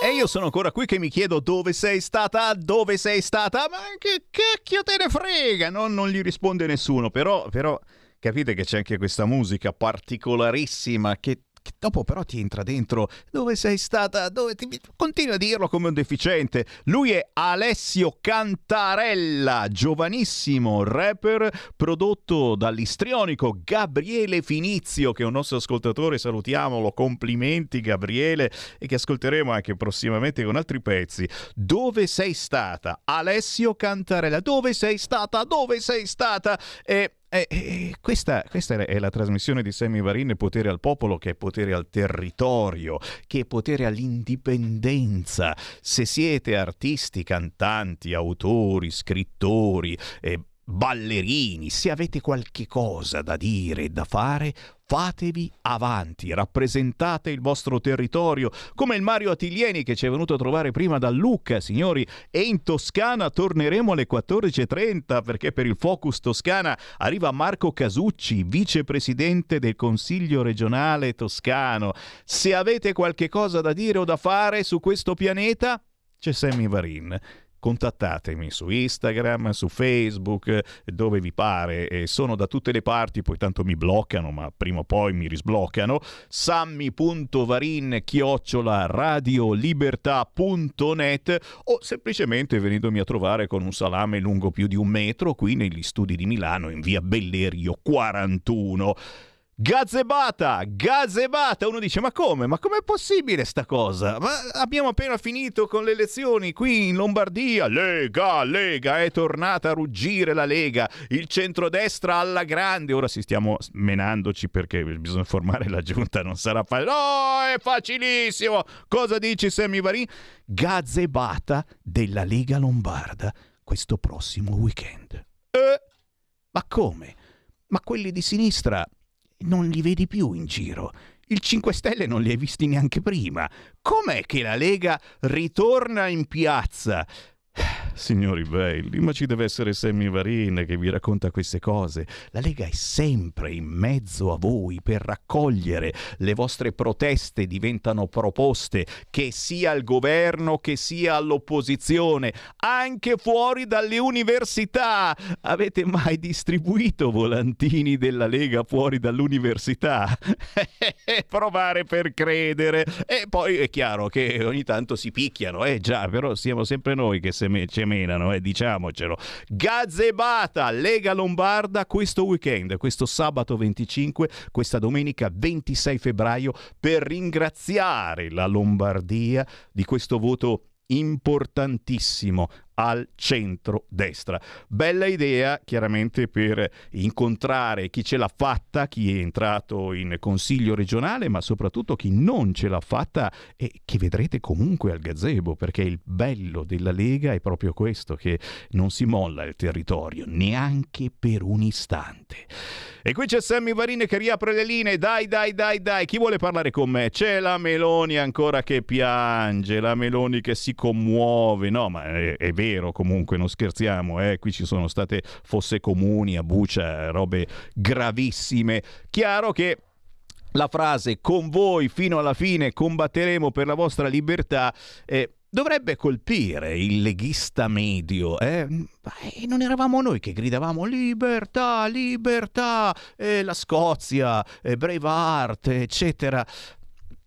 E io sono ancora qui che mi chiedo dove sei stata, dove sei stata, ma che cacchio te ne frega, no, non gli risponde nessuno, però, però capite che c'è anche questa musica particolarissima che che dopo però ti entra dentro dove sei stata, dove ti... continua a dirlo come un deficiente. Lui è Alessio Cantarella, giovanissimo rapper prodotto dall'istrionico Gabriele Finizio, che è un nostro ascoltatore, salutiamolo, complimenti Gabriele, e che ascolteremo anche prossimamente con altri pezzi. Dove sei stata? Alessio Cantarella, dove sei stata? Dove sei stata? E eh, eh, questa, questa, è la trasmissione di Sammy Varin, Potere al popolo, che è potere al territorio, che è potere all'indipendenza. Se siete artisti, cantanti, autori, scrittori, eh, ballerini, se avete qualche cosa da dire e da fare, fatevi avanti, rappresentate il vostro territorio, come il Mario Attilieni che ci è venuto a trovare prima da Lucca, signori, e in Toscana torneremo alle 14.30 perché per il Focus Toscana arriva Marco Casucci, vicepresidente del Consiglio regionale toscano. Se avete qualche cosa da dire o da fare su questo pianeta, c'è Sammy Varin contattatemi su Instagram, su Facebook, dove vi pare, e sono da tutte le parti, poi tanto mi bloccano, ma prima o poi mi risbloccano, sammi.varin chiocciola radiolibertà.net o semplicemente venendomi a trovare con un salame lungo più di un metro qui negli studi di Milano in via Bellerio 41. Gazebata, gazebata. Uno dice: Ma come? Ma com'è possibile sta cosa? Ma abbiamo appena finito con le elezioni qui in Lombardia. Lega, Lega, è tornata a ruggire la Lega. Il centrodestra alla grande. Ora si stiamo menandoci perché bisogna formare la giunta. Non sarà facile. No, è facilissimo. Cosa dici, Sammy Varin? Gazebata della Lega Lombarda questo prossimo weekend. Eh? Ma come? Ma quelli di sinistra non li vedi più in giro. Il 5 Stelle non li hai visti neanche prima. Com'è che la Lega ritorna in piazza? Signori belli, ma ci deve essere Sammy Varin che vi racconta queste cose. La Lega è sempre in mezzo a voi per raccogliere le vostre proteste, diventano proposte, che sia al governo che sia all'opposizione, anche fuori dalle università. Avete mai distribuito volantini della Lega fuori dall'università? Provare per credere. E poi è chiaro che ogni tanto si picchiano, eh già, però siamo sempre noi che se me- menano, eh, diciamocelo. Gazebata, Lega Lombarda, questo weekend, questo sabato 25, questa domenica 26 febbraio, per ringraziare la Lombardia di questo voto importantissimo al centro-destra. Bella idea chiaramente per incontrare chi ce l'ha fatta, chi è entrato in consiglio regionale, ma soprattutto chi non ce l'ha fatta e chi vedrete comunque al gazebo, perché il bello della Lega è proprio questo, che non si molla il territorio neanche per un istante. E qui c'è Sammy Varine che riapre le linee. Dai, dai, dai, dai. Chi vuole parlare con me? C'è la Meloni ancora che piange, la Meloni che si commuove. No, ma è, è vero comunque, non scherziamo. Eh? Qui ci sono state fosse comuni a Bucia, robe gravissime. Chiaro che la frase con voi fino alla fine combatteremo per la vostra libertà eh, dovrebbe colpire il leghista medio. Eh? Beh, non eravamo noi che gridavamo libertà, libertà, eh, la Scozia, eh, Braveheart, eccetera.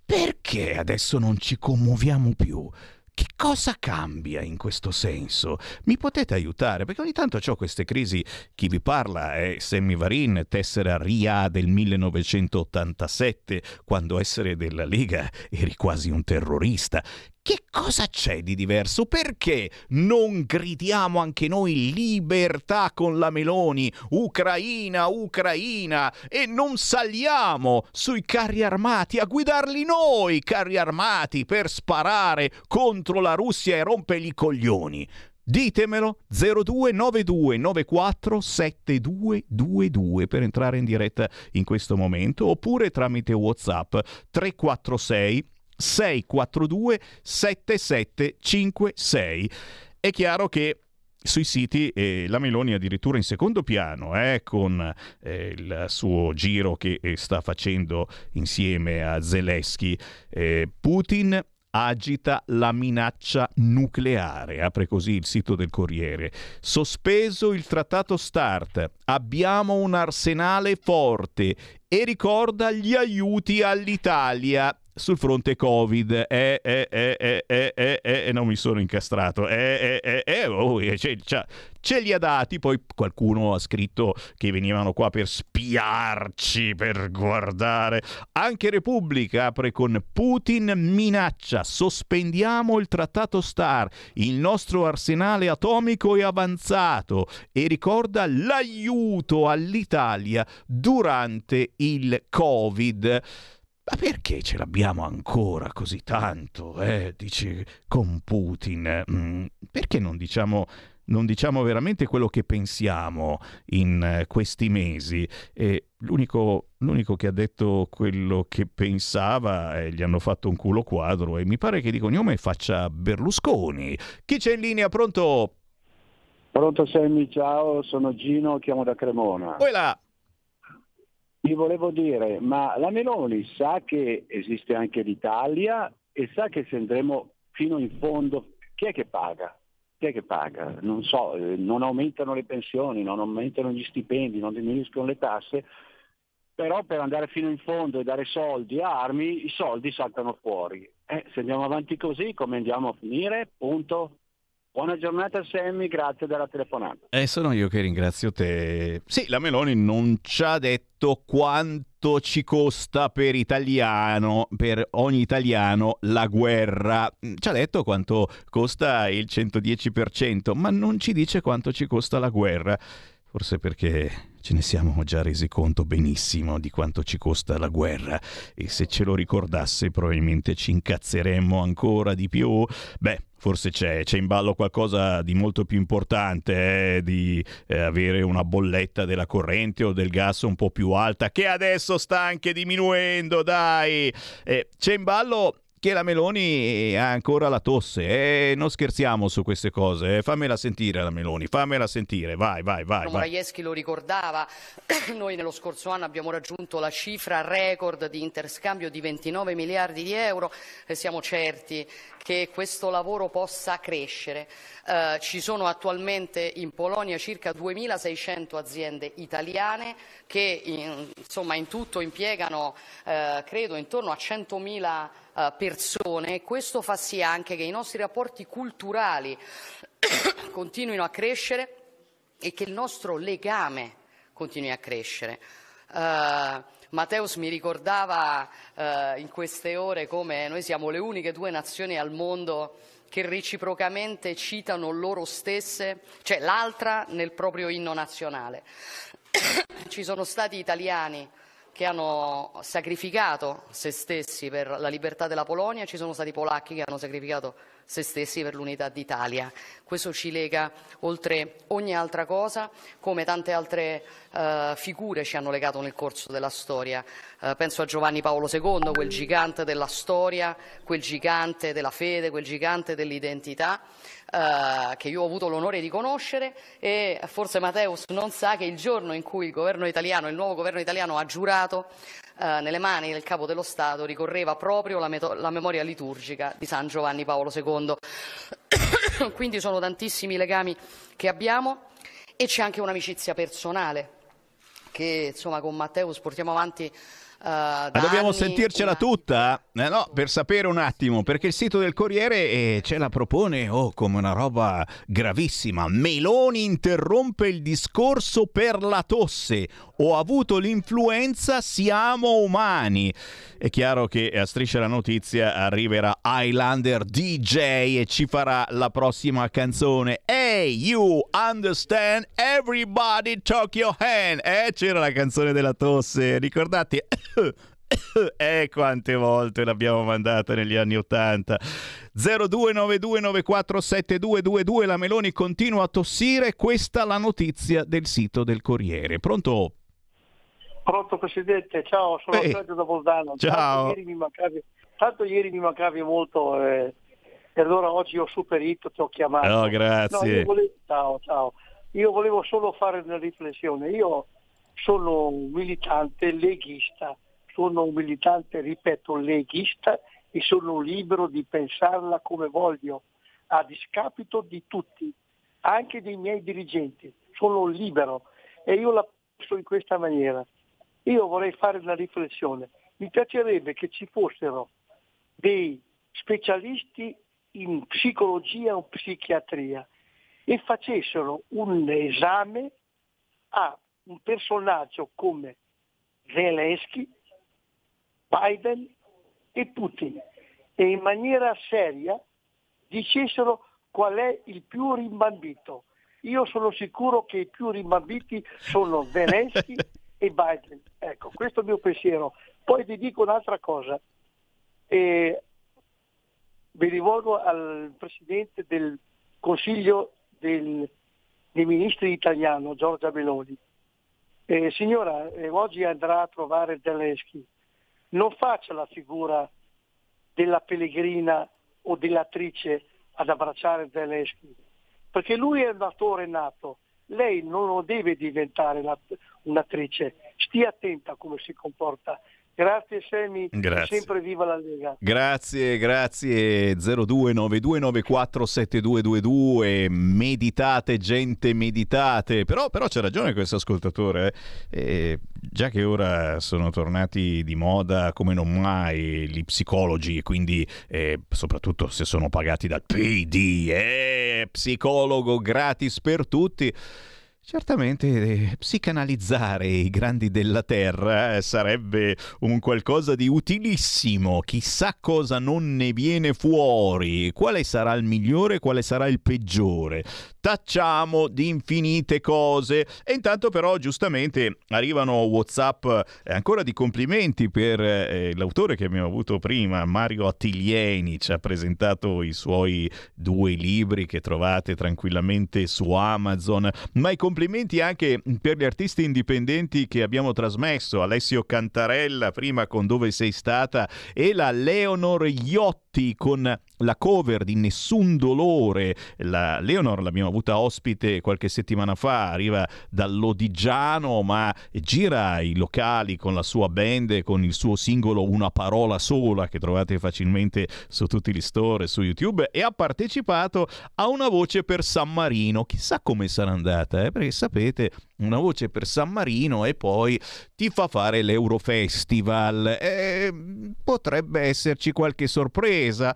Perché adesso non ci commuoviamo più? Che cosa cambia in questo senso? Mi potete aiutare? Perché ogni tanto ho queste crisi. Chi vi parla è Sammy Varin, tessera RIA del 1987, quando essere della Lega eri quasi un terrorista. Che cosa c'è di diverso? Perché non gridiamo anche noi libertà con la Meloni, Ucraina, Ucraina, e non saliamo sui carri armati a guidarli noi, carri armati, per sparare contro la Russia e rompergli i coglioni? Ditemelo 0292947222 per entrare in diretta in questo momento oppure tramite WhatsApp 346 642 7756. È chiaro che sui siti eh, la Meloni addirittura in secondo piano eh, con eh, il suo giro che eh, sta facendo insieme a Zelensky. Eh, Putin agita la minaccia nucleare, apre così il sito del Corriere. Sospeso il trattato START, abbiamo un arsenale forte e ricorda gli aiuti all'Italia sul fronte Covid. Eh, eh, eh, eh, eh, eh, eh, non mi sono incastrato. Eh, eh, eh, eh oh, cioè, cioè, ce li ha dati, poi qualcuno ha scritto che venivano qua per spiarci, per guardare. Anche Repubblica apre con Putin minaccia, sospendiamo il trattato STAR, il nostro arsenale atomico è avanzato e ricorda l'aiuto all'Italia durante il Covid. Ma perché ce l'abbiamo ancora così tanto, eh? Dici, con Putin? Mm, perché non diciamo, non diciamo veramente quello che pensiamo in eh, questi mesi? E l'unico, l'unico, che ha detto quello che pensava, eh, gli hanno fatto un culo quadro e mi pare che di cognome faccia Berlusconi. Chi c'è in linea? Pronto? Pronto Sammy, ciao, sono Gino, chiamo da Cremona. Poi là. Gli volevo dire, ma la Meloni sa che esiste anche l'Italia e sa che se andremo fino in fondo, chi è che paga? Chi è che paga? Non so, non aumentano le pensioni, non aumentano gli stipendi, non diminuiscono le tasse, però per andare fino in fondo e dare soldi a armi, i soldi saltano fuori. Eh, se andiamo avanti così, come andiamo a finire? Punto. Buona giornata Sammy, grazie della telefonata. E eh, sono io che ringrazio te. Sì, la Meloni non ci ha detto quanto ci costa per italiano, per ogni italiano la guerra. Ci ha detto quanto costa il 110%, ma non ci dice quanto ci costa la guerra. Forse perché ce ne siamo già resi conto benissimo di quanto ci costa la guerra e se ce lo ricordasse probabilmente ci incazzeremmo ancora di più. Beh, forse c'è, c'è in ballo qualcosa di molto più importante, eh, di eh, avere una bolletta della corrente o del gas un po' più alta, che adesso sta anche diminuendo, dai! Eh, c'è in ballo che la Meloni ha ancora la tosse. Eh, non scherziamo su queste cose. Eh. Fammela sentire la Meloni, fammela sentire. Vai, vai, vai. Morajeschi lo ricordava. Noi nello scorso anno abbiamo raggiunto la cifra record di interscambio di 29 miliardi di euro e siamo certi che questo lavoro possa crescere. Eh, ci sono attualmente in Polonia circa 2.600 aziende italiane che in, insomma, in tutto impiegano, eh, credo, intorno a 100.000 eh, persone e questo fa sì anche che i nostri rapporti culturali continuino a crescere e che il nostro legame continui a crescere. Uh, Matteus mi ricordava uh, in queste ore come noi siamo le uniche due nazioni al mondo che reciprocamente citano loro stesse, cioè l'altra nel proprio inno nazionale. Ci sono stati italiani che hanno sacrificato se stessi per la libertà della Polonia, ci sono stati polacchi che hanno sacrificato se stessi per l'unità d'Italia. Questo ci lega oltre ogni altra cosa, come tante altre uh, figure ci hanno legato nel corso della storia. Uh, penso a Giovanni Paolo II, quel gigante della storia, quel gigante della fede, quel gigante dell'identità. Uh, che io ho avuto l'onore di conoscere e forse Matteus non sa che il giorno in cui il governo italiano, il nuovo governo italiano ha giurato uh, nelle mani del capo dello Stato ricorreva proprio la, meto- la memoria liturgica di San Giovanni Paolo II. Quindi sono tantissimi legami che abbiamo e c'è anche un'amicizia personale che insomma con Matteus portiamo avanti Ma dobbiamo anni, sentircela una... tutta? Eh no, per sapere un attimo, perché il sito del Corriere eh, ce la propone oh, come una roba gravissima. Meloni interrompe il discorso per la tosse. Ho avuto l'influenza, siamo umani. È chiaro che a striscia la notizia arriverà Highlander DJ e ci farà la prossima canzone. Hey, you understand? Everybody talk your hand. Eh, c'era la canzone della tosse, ricordate? eh, quante volte l'abbiamo mandata negli anni Ottanta. 0292947222 la Meloni continua a tossire, questa la notizia del sito del Corriere. Pronto? Pronto Presidente, ciao, sono Eh, Sergio da Bolzano. ciao. Tanto ieri mi mancavi, tanto ieri mi mancavi molto eh, e allora oggi ho superito, ti ho chiamato. Oh, grazie. No, volevo, ciao, ciao. Io volevo solo fare una riflessione. Io sono un militante leghista, sono un militante, ripeto, leghista e sono libero di pensarla come voglio, a discapito di tutti, anche dei miei dirigenti. Sono libero e io la penso in questa maniera. Io vorrei fare una riflessione. Mi piacerebbe che ci fossero dei specialisti in psicologia o psichiatria e facessero un esame a un personaggio come Zelensky, Biden e Putin e in maniera seria dicessero qual è il più rimbambito. Io sono sicuro che i più rimbambiti sono Zelensky e Biden. Ecco, questo è il mio pensiero. Poi ti dico un'altra cosa. Eh, mi rivolgo al Presidente del Consiglio del- dei Ministri italiano, Giorgia Meloni. Eh, signora, eh, oggi andrà a trovare Zelensky. Non faccia la figura della pellegrina o dell'attrice ad abbracciare Zelensky, perché lui è un attore nato, lei non deve diventare un'attrice. Stia attenta a come si comporta. Grazie Semi, Grazie. sempre viva la Lega. Grazie, grazie 0292947222 meditate gente meditate però, però c'è ragione questo ascoltatore eh. Già che ora sono tornati di moda come non mai gli psicologi quindi eh, soprattutto se sono pagati dal PD eh, psicologo gratis per tutti Certamente eh, psicanalizzare i grandi della Terra eh, sarebbe un qualcosa di utilissimo, chissà cosa non ne viene fuori, quale sarà il migliore, quale sarà il peggiore. Tacciamo di infinite cose. E intanto però giustamente arrivano Whatsapp eh, ancora di complimenti per eh, l'autore che abbiamo avuto prima, Mario Attiglieni, ci ha presentato i suoi due libri che trovate tranquillamente su Amazon, ma i complimenti anche per gli artisti indipendenti che abbiamo trasmesso, Alessio Cantarella prima con Dove sei stata e la Leonor Iotti con la cover di Nessun Dolore. La Leonor l'abbiamo avuta ospite qualche settimana fa, arriva dall'Odigiano, ma gira i locali con la sua band, con il suo singolo Una parola sola, che trovate facilmente su tutti gli store, su YouTube, e ha partecipato a una voce per San Marino. Chissà come sarà andata, eh? perché sapete, una voce per San Marino e poi ti fa fare l'Eurofestival. Eh, potrebbe esserci qualche sorpresa,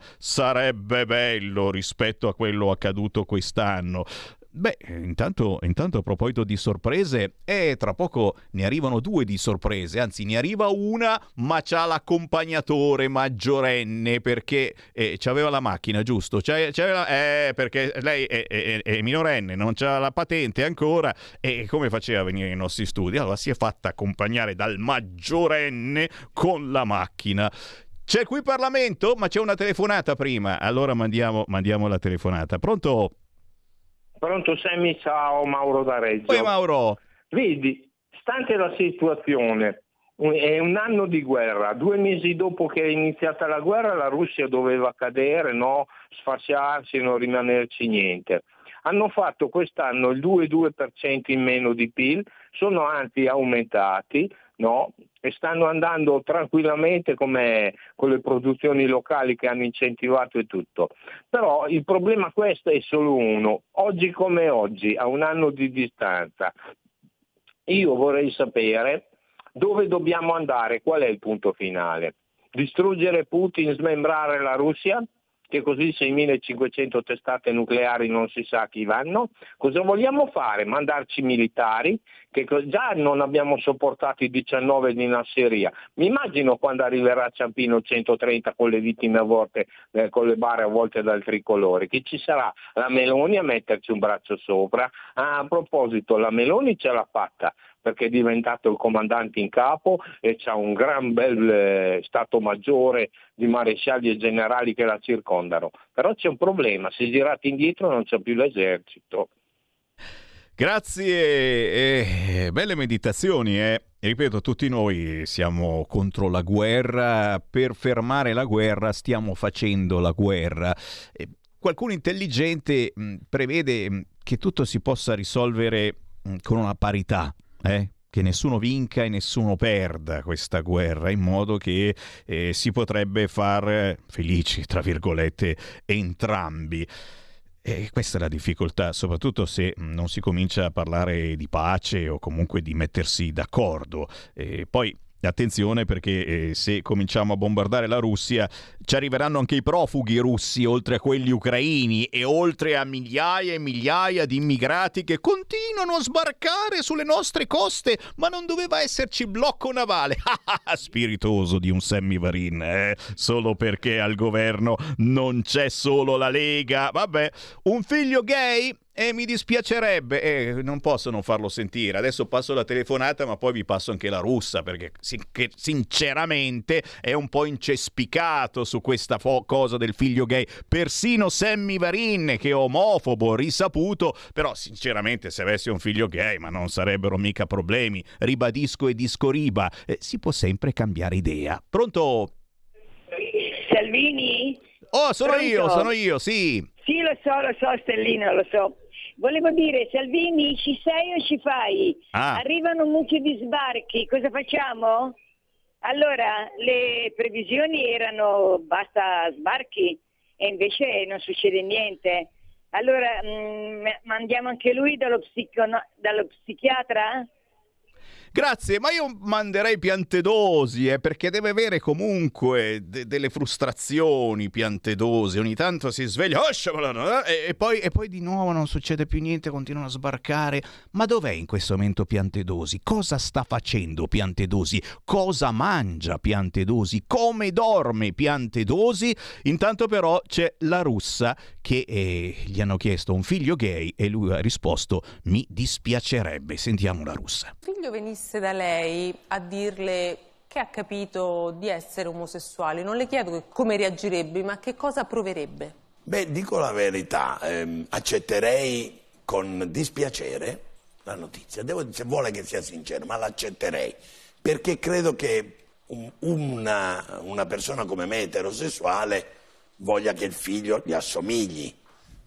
sarebbe bello rispetto a quello accaduto quest'anno. Beh, intanto, intanto, a proposito di sorprese, eh, tra poco ne arrivano due di sorprese, anzi ne arriva una, ma c'ha l'accompagnatore maggiorenne perché eh, c'aveva la macchina, giusto? C'è, c'aveva, eh, perché lei è, è, è, minorenne, non c'ha la patente ancora e come faceva a venire nei nostri studi? Allora si è fatta accompagnare dal maggiorenne con la macchina. C'è qui Parlamento, ma c'è una telefonata prima, allora mandiamo, mandiamo la telefonata. Pronto? Pronto Sammy, ciao Mauro da Reggio. Poi Mauro. Vedi, stante la situazione, è un anno di guerra, due mesi dopo che è iniziata la guerra la Russia doveva cadere, no? sfasciarsi, non rimanerci niente. Hanno fatto quest'anno il 2,2% in meno di PIL, sono anzi aumentati, no? e stanno andando tranquillamente come con le produzioni locali che hanno incentivato e tutto. Però il problema questo è solo uno, oggi come oggi, a un anno di distanza, io vorrei sapere dove dobbiamo andare, qual è il punto finale. Distruggere Putin, smembrare la Russia? Che così 6.500 testate nucleari non si sa a chi vanno. Cosa vogliamo fare? Mandarci militari, che già non abbiamo sopportato i 19 di Nasseria. Mi immagino quando arriverà Ciampino 130 con le vittime a volte, eh, con le bare a volte dal tricolore, che ci sarà la Meloni a metterci un braccio sopra. Ah, a proposito, la Meloni ce l'ha fatta, perché è diventato il comandante in capo e c'ha un gran bel eh, stato maggiore di marescialli e generali che la circondano. Però c'è un problema, se girate indietro non c'è più l'esercito. Grazie, eh, belle meditazioni. Eh. Ripeto, tutti noi siamo contro la guerra, per fermare la guerra stiamo facendo la guerra. Qualcuno intelligente mh, prevede mh, che tutto si possa risolvere mh, con una parità, eh? che nessuno vinca e nessuno perda questa guerra, in modo che eh, si potrebbe far felici, tra virgolette, entrambi. E questa è la difficoltà, soprattutto se non si comincia a parlare di pace o comunque di mettersi d'accordo. E poi Attenzione perché eh, se cominciamo a bombardare la Russia ci arriveranno anche i profughi russi oltre a quelli ucraini e oltre a migliaia e migliaia di immigrati che continuano a sbarcare sulle nostre coste, ma non doveva esserci blocco navale. Spiritoso di un Sammy Varin, eh? solo perché al governo non c'è solo la Lega. Vabbè, un figlio gay? E mi dispiacerebbe, e non posso non farlo sentire. Adesso passo la telefonata, ma poi vi passo anche la russa, perché sinceramente è un po' incespicato su questa fo- cosa del figlio gay. Persino Sammy Varin, che è omofobo, risaputo, però sinceramente se avessi un figlio gay, ma non sarebbero mica problemi. Ribadisco e discoriba, eh, si può sempre cambiare idea. Pronto? Salvini? Oh, sono Pronto? io, sono io, sì. Sì, lo so, lo so, Stellina, lo so. Volevo dire, Salvini, ci sei o ci fai? Ah. Arrivano mucchi di sbarchi, cosa facciamo? Allora, le previsioni erano basta sbarchi e invece non succede niente. Allora, mm, mandiamo anche lui dallo, psicono- dallo psichiatra? Grazie, ma io manderei Piantedosi, eh, perché deve avere comunque de- delle frustrazioni Piantedosi. Ogni tanto si sveglia oh, shabalala, e-, e, poi, e poi di nuovo non succede più niente, continuano a sbarcare. Ma dov'è in questo momento Piantedosi? Cosa sta facendo Piantedosi? Cosa mangia Piantedosi? Come dorme Piantedosi? Intanto però c'è la russa che eh, gli hanno chiesto un figlio gay e lui ha risposto mi dispiacerebbe. Sentiamo la russa. figlio venisse da lei a dirle che ha capito di essere omosessuale, non le chiedo come reagirebbe, ma che cosa proverebbe. Beh, dico la verità, ehm, accetterei con dispiacere la notizia. Devo, se vuole che sia sincero, ma l'accetterei. Perché credo che un- una, una persona come me, eterosessuale, voglia che il figlio gli assomigli.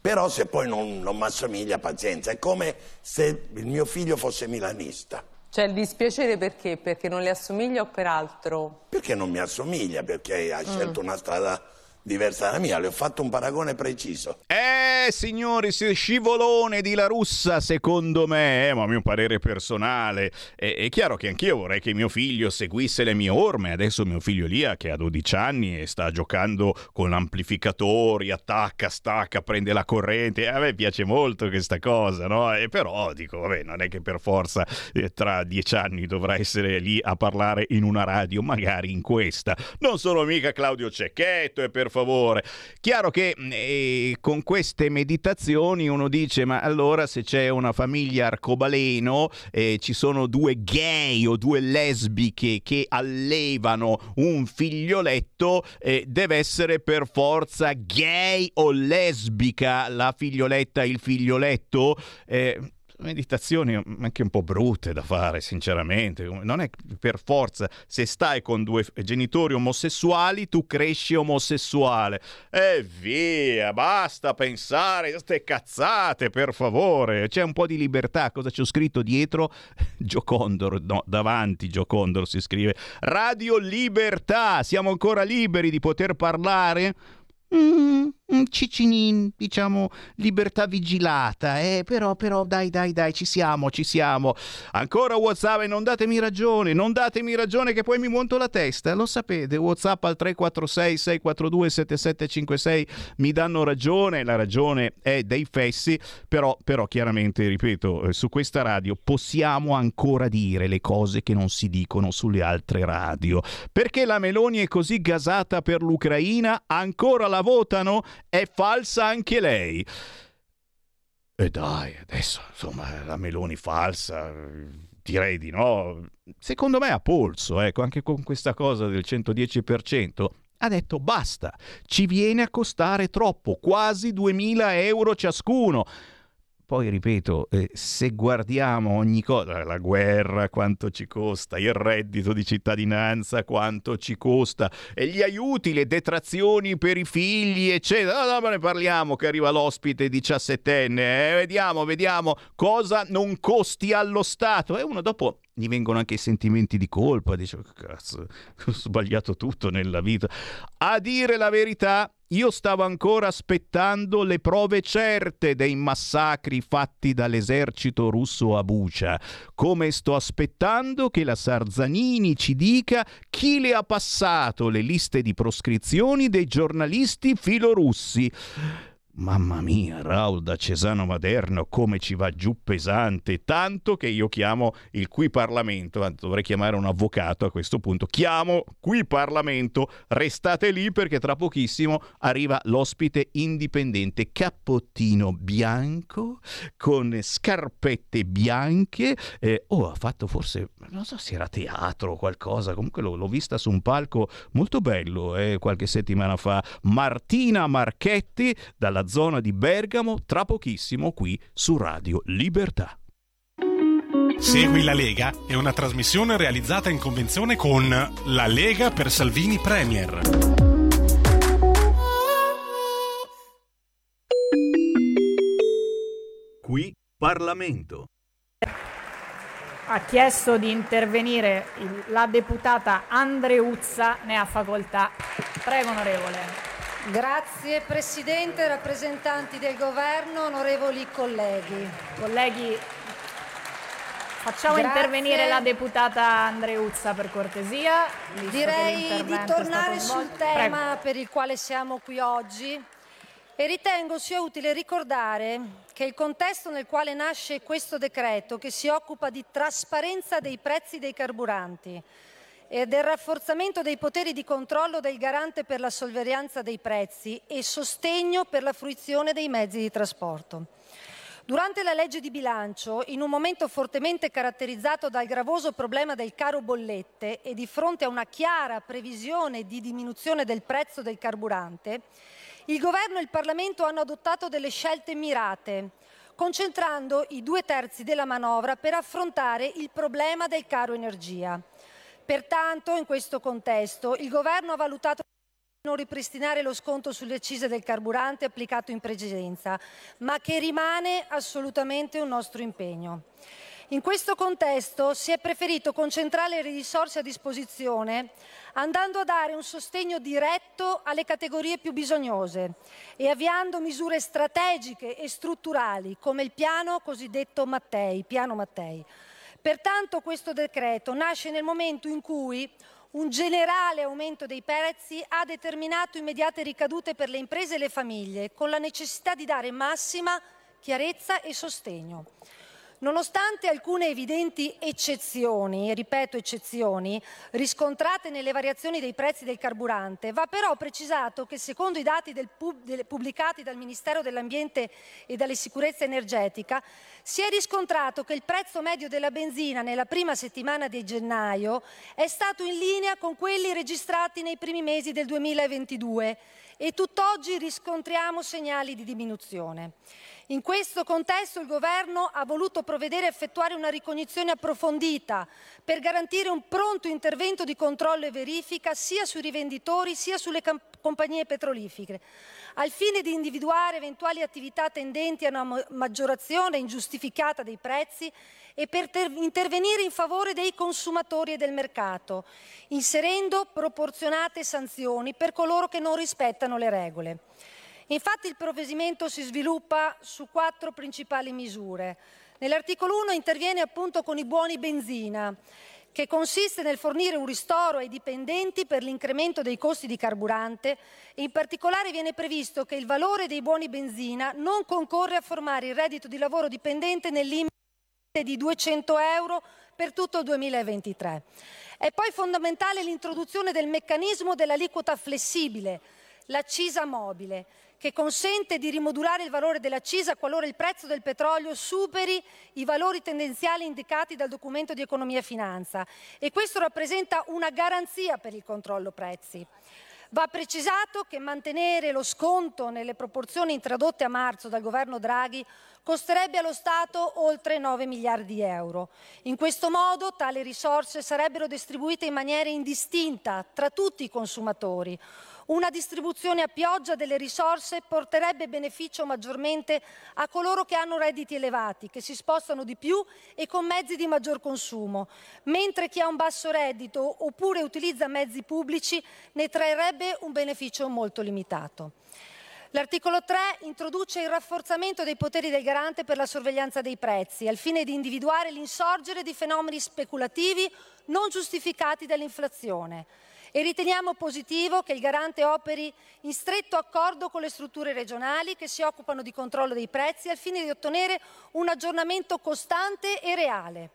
Però se poi non, non mi assomiglia, pazienza. È come se il mio figlio fosse milanista. Cioè il dispiacere perché? Perché non le assomiglia o per altro? Perché non mi assomiglia? Perché ha Mm. scelto una strada diversa dalla mia. Le ho fatto un paragone preciso. Eh, signori, si- scivolone di La Russa, secondo me, eh, ma a mio parere personale. È, è chiaro che anch'io vorrei che mio figlio seguisse le mie orme. Adesso mio figlio Lia, che ha 12 anni e sta giocando con amplificatori, attacca, stacca, prende la corrente. A me piace molto questa cosa, no? E però dico, vabbè, non è che per forza eh, tra 10 anni dovrà essere lì a parlare in una radio, magari in questa. Non sono mica Claudio Cecchetto, e per favore. Chiaro che eh, con queste meditazioni uno dice, ma allora se c'è una famiglia arcobaleno, eh, ci sono due gay o due lesbiche che allevano un figlioletto, eh, deve essere per forza gay o lesbica la figlioletta, il figlioletto? Eh, meditazioni anche un po' brutte da fare, sinceramente. Non è per forza, se stai con due genitori omosessuali, tu cresci omosessuale. E via, basta pensare, ste cazzate, per favore. C'è un po' di libertà. Cosa c'ho scritto dietro? Giocondor, no, davanti Giocondor si scrive. Radio Libertà, siamo ancora liberi di poter parlare? Mm, un cicinin, diciamo, libertà vigilata, eh, però, però, dai, dai, dai, ci siamo, ci siamo. Ancora WhatsApp e non datemi ragione, non datemi ragione che poi mi monto la testa, lo sapete, WhatsApp al 346 642 7756 mi danno ragione, la ragione è dei fessi, però, però chiaramente, ripeto, eh, su questa radio possiamo ancora dire le cose che non si dicono sulle altre radio. Perché la Meloni è così gasata per l'Ucraina? Ancora la votano? È falsa anche lei. E dai, adesso insomma la Meloni falsa, direi di no. Secondo me ha polso, ecco, anche con questa cosa del 110%. Ha detto basta, ci viene a costare troppo, quasi 2000 euro ciascuno. Poi ripeto, eh, se guardiamo ogni cosa, la guerra quanto ci costa, il reddito di cittadinanza quanto ci costa, e gli aiuti, le detrazioni per i figli, eccetera. No, no, ma ne parliamo che arriva l'ospite diciassettenne, eh? vediamo, vediamo cosa non costi allo Stato. E uno dopo gli vengono anche i sentimenti di colpa, dice, cazzo, ho sbagliato tutto nella vita. A dire la verità, io stavo ancora aspettando le prove certe dei massacri fatti dall'esercito russo a Bucia, come sto aspettando che la Sarzanini ci dica chi le ha passato le liste di proscrizioni dei giornalisti filorussi. Mamma mia, Raul da Cesano Maderno, come ci va giù pesante, tanto che io chiamo il qui Parlamento, dovrei chiamare un avvocato a questo punto, chiamo qui Parlamento, restate lì perché tra pochissimo arriva l'ospite indipendente, cappottino bianco, con scarpette bianche, eh, oh ha fatto forse, non so se era teatro o qualcosa, comunque l'ho, l'ho vista su un palco molto bello eh, qualche settimana fa, Martina Marchetti dalla zona di Bergamo, tra pochissimo qui su Radio Libertà. Segui la Lega è una trasmissione realizzata in convenzione con La Lega per Salvini Premier. Qui Parlamento. Ha chiesto di intervenire la deputata Andreuzza, ne ha facoltà. Prego, onorevole. Grazie Presidente, rappresentanti del Governo, onorevoli colleghi. Colleghi, facciamo Grazie. intervenire la deputata Andreuzza per cortesia. Direi di tornare sul tema Prego. per il quale siamo qui oggi e ritengo sia utile ricordare che il contesto nel quale nasce questo decreto, che si occupa di trasparenza dei prezzi dei carburanti e del rafforzamento dei poteri di controllo del garante per la sorveglianza dei prezzi e sostegno per la fruizione dei mezzi di trasporto. Durante la legge di bilancio, in un momento fortemente caratterizzato dal gravoso problema del caro bollette e di fronte a una chiara previsione di diminuzione del prezzo del carburante, il Governo e il Parlamento hanno adottato delle scelte mirate, concentrando i due terzi della manovra per affrontare il problema del caro energia. Pertanto, in questo contesto, il Governo ha valutato non ripristinare lo sconto sulle accise del carburante applicato in precedenza, ma che rimane assolutamente un nostro impegno. In questo contesto si è preferito concentrare le risorse a disposizione andando a dare un sostegno diretto alle categorie più bisognose e avviando misure strategiche e strutturali come il piano cosiddetto Mattei, piano Mattei. Pertanto questo decreto nasce nel momento in cui un generale aumento dei prezzi ha determinato immediate ricadute per le imprese e le famiglie, con la necessità di dare massima chiarezza e sostegno. Nonostante alcune evidenti eccezioni, ripeto eccezioni, riscontrate nelle variazioni dei prezzi del carburante, va però precisato che secondo i dati del pub- del- pubblicati dal Ministero dell'Ambiente e della Sicurezza Energetica, si è riscontrato che il prezzo medio della benzina nella prima settimana di gennaio è stato in linea con quelli registrati nei primi mesi del 2022 e tutt'oggi riscontriamo segnali di diminuzione. In questo contesto il Governo ha voluto provvedere a effettuare una ricognizione approfondita per garantire un pronto intervento di controllo e verifica sia sui rivenditori sia sulle compagnie petrolifere, al fine di individuare eventuali attività tendenti a una ma- maggiorazione ingiustificata dei prezzi e per ter- intervenire in favore dei consumatori e del mercato, inserendo proporzionate sanzioni per coloro che non rispettano le regole. Infatti il provvedimento si sviluppa su quattro principali misure. Nell'articolo 1 interviene appunto con i buoni benzina, che consiste nel fornire un ristoro ai dipendenti per l'incremento dei costi di carburante e in particolare viene previsto che il valore dei buoni benzina non concorre a formare il reddito di lavoro dipendente nel limite di 200 euro per tutto il 2023. È poi fondamentale l'introduzione del meccanismo dell'aliquota flessibile, l'accisa mobile, che consente di rimodulare il valore dell'accisa qualora il prezzo del petrolio superi i valori tendenziali indicati dal documento di economia e finanza e questo rappresenta una garanzia per il controllo prezzi. Va precisato che mantenere lo sconto nelle proporzioni introdotte a marzo dal governo Draghi costerebbe allo Stato oltre 9 miliardi di euro. In questo modo tali risorse sarebbero distribuite in maniera indistinta tra tutti i consumatori. Una distribuzione a pioggia delle risorse porterebbe beneficio maggiormente a coloro che hanno redditi elevati, che si spostano di più e con mezzi di maggior consumo, mentre chi ha un basso reddito oppure utilizza mezzi pubblici ne trarrebbe un beneficio molto limitato. L'articolo 3 introduce il rafforzamento dei poteri del garante per la sorveglianza dei prezzi, al fine di individuare l'insorgere di fenomeni speculativi non giustificati dall'inflazione. E riteniamo positivo che il garante operi in stretto accordo con le strutture regionali che si occupano di controllo dei prezzi al fine di ottenere un aggiornamento costante e reale.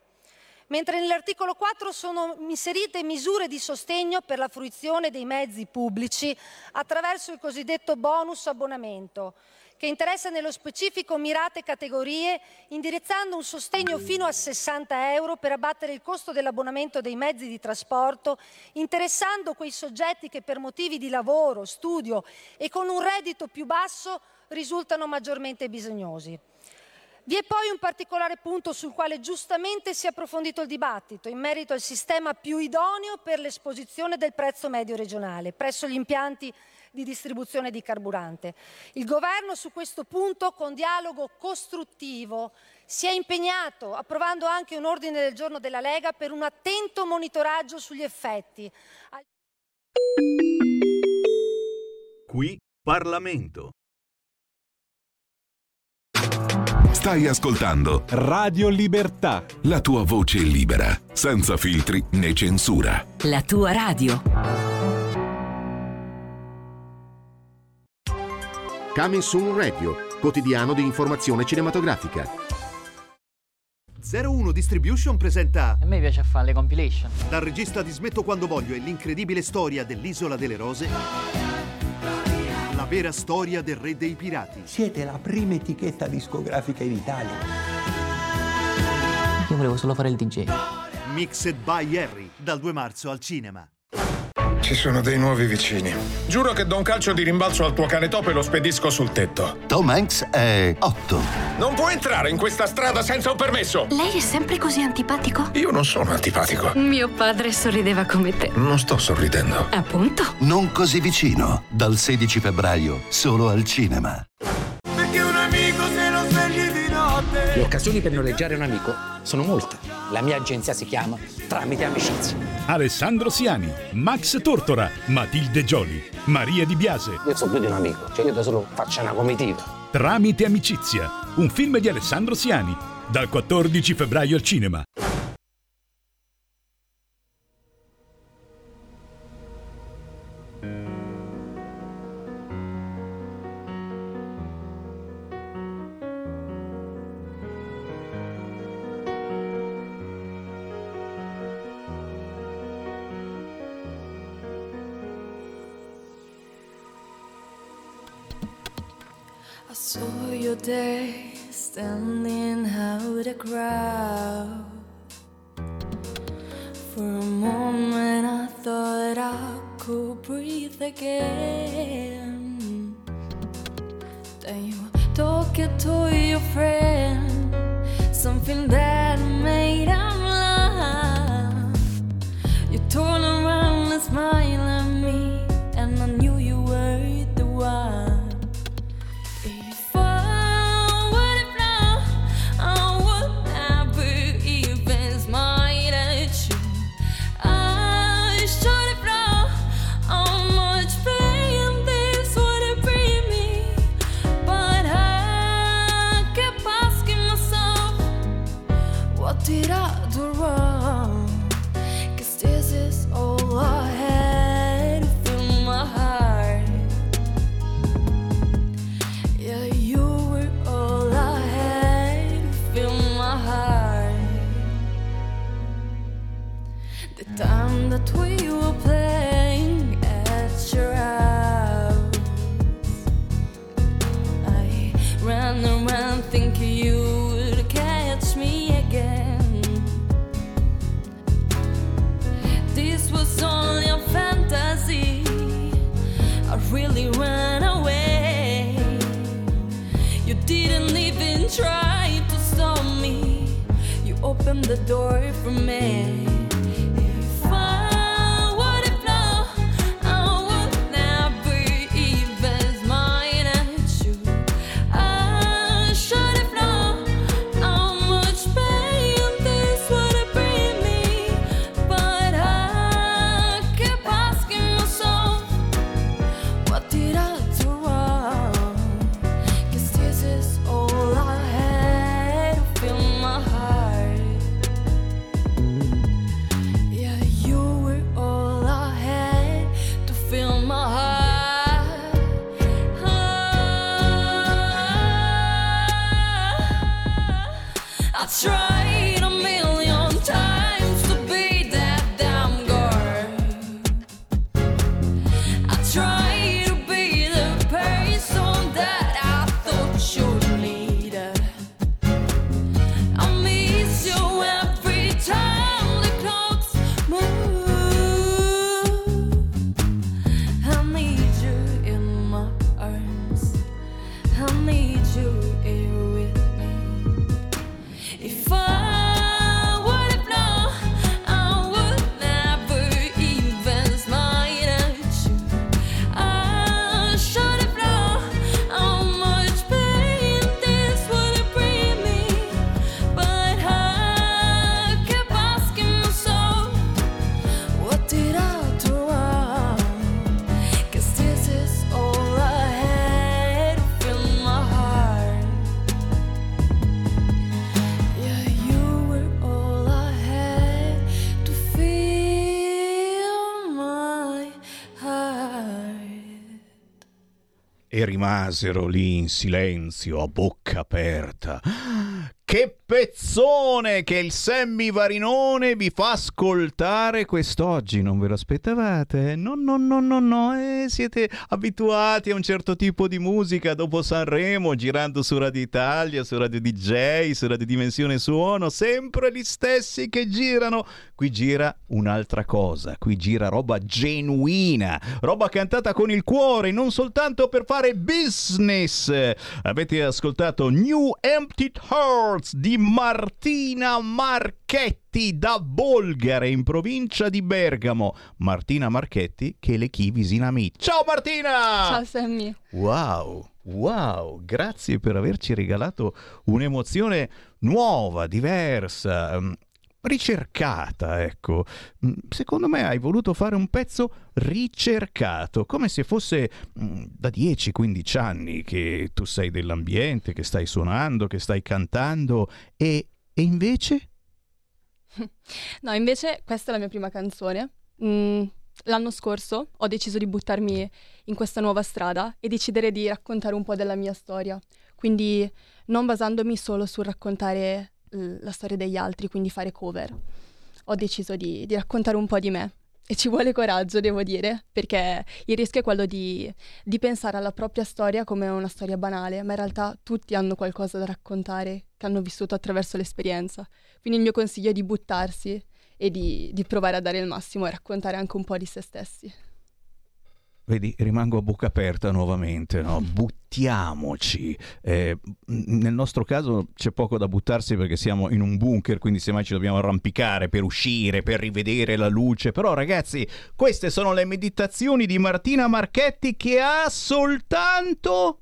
Mentre nell'articolo 4 sono inserite misure di sostegno per la fruizione dei mezzi pubblici attraverso il cosiddetto bonus abbonamento, che interessa nello specifico mirate categorie, indirizzando un sostegno fino a 60 euro per abbattere il costo dell'abbonamento dei mezzi di trasporto, interessando quei soggetti che per motivi di lavoro, studio e con un reddito più basso risultano maggiormente bisognosi. Vi è poi un particolare punto sul quale giustamente si è approfondito il dibattito in merito al sistema più idoneo per l'esposizione del prezzo medio regionale presso gli impianti di distribuzione di carburante. Il Governo su questo punto, con dialogo costruttivo, si è impegnato, approvando anche un ordine del giorno della Lega, per un attento monitoraggio sugli effetti. Qui Parlamento. Stai ascoltando Radio Libertà. la tua voce libera, senza filtri né censura. La tua radio. Coming Soon Radio, quotidiano di informazione cinematografica. 01 Distribution presenta A me piace fare le compilation. dal regista di Smetto quando voglio e l'incredibile storia dell'Isola delle Rose la vera storia del re dei pirati. Siete la prima etichetta discografica in Italia. Io volevo solo fare il DJ. Mixed by Harry dal 2 marzo al cinema. Ci sono dei nuovi vicini. Giuro che do un calcio di rimbalzo al tuo cane topo e lo spedisco sul tetto. Tom Hanks è 8. Non può entrare in questa strada senza un permesso! Lei è sempre così antipatico? Io non sono antipatico. Mio padre sorrideva come te. Non sto sorridendo. Appunto. Non così vicino. Dal 16 febbraio, solo al cinema. Le occasioni per noleggiare un amico sono molte. La mia agenzia si chiama Tramite Amicizia. Alessandro Siani, Max Tortora, Matilde Gioli, Maria Di Biase. Io so più di un amico, cioè io da solo faccio una comitiva. Tramite Amicizia, un film di Alessandro Siani, dal 14 febbraio al cinema. Saw you there standing out the crowd. For a moment, I thought I could breathe again. Then you talking to your friend, something that made him laugh. You turn around and smile The door for me. E rimasero lì in silenzio, a bocca aperta. Che che pezzone che il Sammy Varinone vi fa ascoltare quest'oggi. Non ve lo aspettavate? No, no, no, no, no. eh, siete abituati a un certo tipo di musica dopo Sanremo, girando su Radio Italia, su Radio DJ, su Radio Dimensione Suono, sempre gli stessi che girano. Qui gira un'altra cosa, qui gira roba genuina, roba cantata con il cuore, non soltanto per fare business. Avete ascoltato New Empty Hearts di Martina Marchetti da Bolgare in provincia di Bergamo. Martina Marchetti che le chi visinami. Ciao Martina! Ciao Sammy. Wow, wow, grazie per averci regalato un'emozione nuova, diversa, mm, ricercata, ecco. Mm, Secondo me hai voluto fare un pezzo ricercato, come se fosse mm, da 10-15 anni che tu sei dell'ambiente, che stai suonando, che stai cantando e, e invece? No, invece questa è la mia prima canzone. Mm, l'anno scorso ho deciso di buttarmi in questa nuova strada e decidere di raccontare un po' della mia storia. Quindi non basandomi solo sul raccontare l- la storia degli altri, quindi fare cover. Ho deciso di, di raccontare un po' di me. E ci vuole coraggio, devo dire, perché il rischio è quello di, di pensare alla propria storia come una storia banale, ma in realtà tutti hanno qualcosa da raccontare che hanno vissuto attraverso l'esperienza. Quindi il mio consiglio è di buttarsi e di, di provare a dare il massimo e raccontare anche un po' di se stessi. Vedi, rimango a bocca aperta nuovamente, no? Buttiamoci. Eh, nel nostro caso c'è poco da buttarsi perché siamo in un bunker, quindi semmai ci dobbiamo arrampicare per uscire, per rivedere la luce. Però ragazzi, queste sono le meditazioni di Martina Marchetti che ha soltanto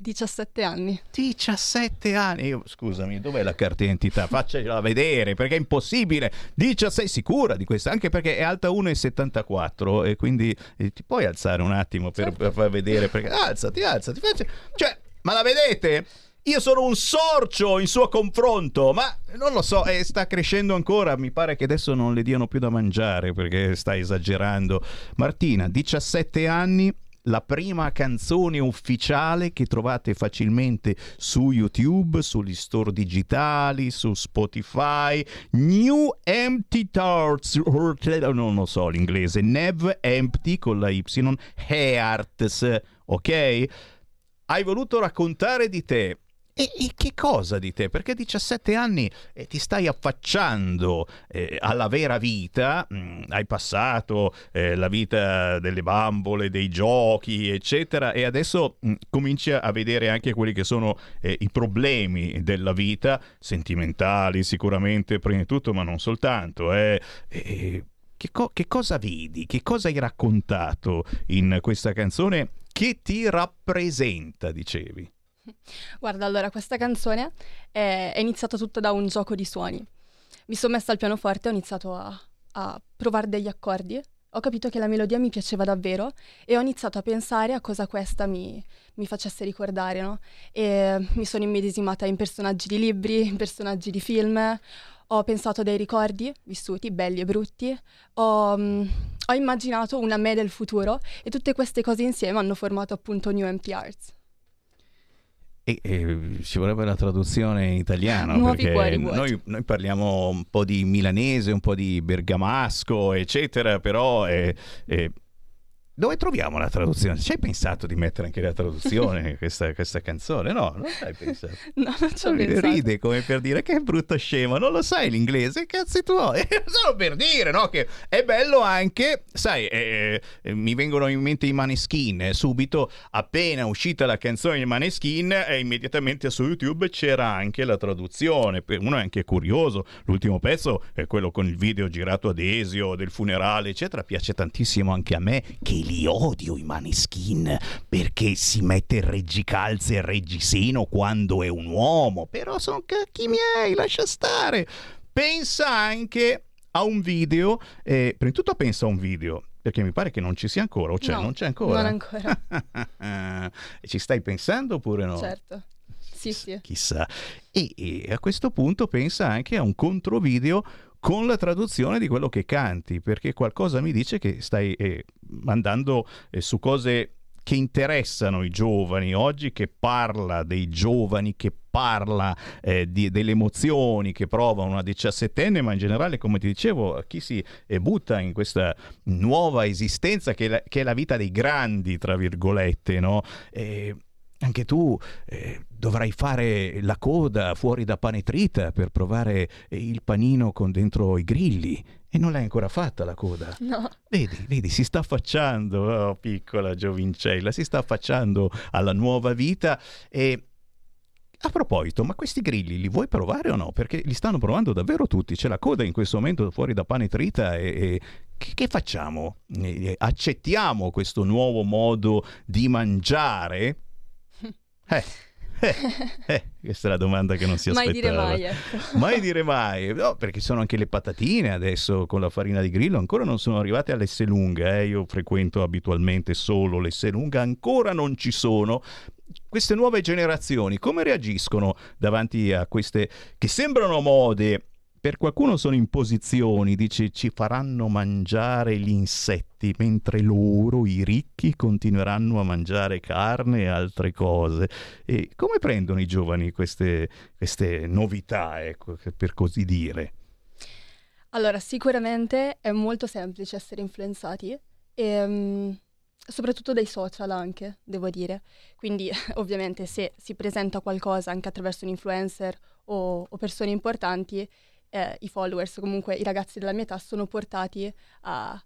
17 anni. 17 anni. Io, scusami, dov'è la carta d'identità? Faccela vedere perché è impossibile. 16 sicura di questa, anche perché è alta 1,74 e quindi eh, ti puoi alzare un attimo per, per far vedere perché alzati, alzati, faccia- cioè, ma la vedete? Io sono un sorcio in suo confronto, ma non lo so, eh, sta crescendo ancora. Mi pare che adesso non le diano più da mangiare perché sta esagerando. Martina, 17 anni, la prima canzone ufficiale che trovate facilmente su YouTube, sugli store digitali, su Spotify. New Empty Hearts, non lo so l'inglese, Nev Empty con la Y, Hearts, ok? Hai voluto raccontare di te. E, e che cosa di te? Perché a 17 anni eh, ti stai affacciando eh, alla vera vita, mm, hai passato eh, la vita delle bambole, dei giochi, eccetera, e adesso mm, cominci a vedere anche quelli che sono eh, i problemi della vita, sentimentali sicuramente prima di tutto, ma non soltanto. eh. Che, co- che cosa vedi? Che cosa hai raccontato in questa canzone che ti rappresenta, dicevi? Guarda, allora, questa canzone è, è iniziata tutta da un gioco di suoni. Mi sono messa al pianoforte ho iniziato a, a provare degli accordi. Ho capito che la melodia mi piaceva davvero e ho iniziato a pensare a cosa questa mi, mi facesse ricordare, no? E mi sono immedesimata in personaggi di libri, in personaggi di film. Ho pensato a dei ricordi vissuti, belli e brutti. Ho, mm, ho immaginato una me del futuro e tutte queste cose insieme hanno formato appunto New Empty Arts. E, e ci vorrebbe la traduzione in italiano Nuovi perché noi, noi parliamo un po' di milanese, un po' di bergamasco, eccetera, però eh, eh, dove troviamo la traduzione? Ci hai pensato di mettere anche la traduzione questa, questa canzone? No, non hai pensato. No, non ci ho Ride, pensato. ride come per dire che brutto scemo, non lo sai l'inglese, cazzi tuoi. Solo per dire, no? Che è bello anche, sai, eh, eh, mi vengono in mente i Maneskin. eh, subito, appena uscita la canzone di Maneskin, eh, immediatamente su YouTube c'era anche la traduzione. Per- Uno è anche curioso. L'ultimo pezzo è quello con il video girato ad Esio, del funerale, eccetera. Piace tantissimo anche a me, che li odio i Maneskin perché si mette reggicalze e reggiseno quando è un uomo. Però sono cacchi miei, lascia stare. Pensa anche a un video, eh, prima di tutto pensa a un video, perché mi pare che non ci sia ancora, o c'è, No, non c'è ancora? non ancora. E ci stai pensando oppure no? Certo. Sì, sì. Chissà. E, e a questo punto pensa anche a un controvideo con la traduzione di quello che canti, perché qualcosa mi dice che stai eh, andando eh, su cose che interessano i giovani oggi, che parla dei giovani, che parla eh, di- delle emozioni che prova una diciassettenne, ma in generale, come ti dicevo, chi si eh, butta in questa nuova esistenza che è la, che è la vita dei grandi, tra virgolette, no? E anche tu eh, dovrai fare la coda fuori da Panetrita per provare il panino con dentro i grilli. E non l'hai ancora fatta la coda. No. Vedi, vedi, si sta affacciando, oh, piccola giovincella, si sta affacciando alla nuova vita e... A proposito, ma questi grilli li vuoi provare o no? Perché li stanno provando davvero tutti. C'è la coda in questo momento fuori da pane trita e, e che, facciamo? Accettiamo questo nuovo modo di mangiare? Eh, eh, eh, questa è la domanda che non si Mai aspettava. dire mai, ecco. Mai dire mai, no, perché sono anche le patatine adesso con la farina di grillo, ancora non sono arrivate all'Esselunga, eh? io frequento abitualmente solo l'Esselunga, ancora non ci sono. Queste nuove generazioni come reagiscono davanti a queste che sembrano mode? Per qualcuno sono imposizioni, dice ci faranno mangiare gli insetti, mentre loro, i ricchi, continueranno a mangiare carne e altre cose. E come prendono i giovani queste, queste novità, ecco, per così dire? Allora, sicuramente è molto semplice essere influenzati, e, mm, soprattutto dai social anche, devo dire. Quindi, ovviamente, se si presenta qualcosa anche attraverso un influencer o, o persone importanti, eh, i followers, comunque i ragazzi della mia età, sono portati a,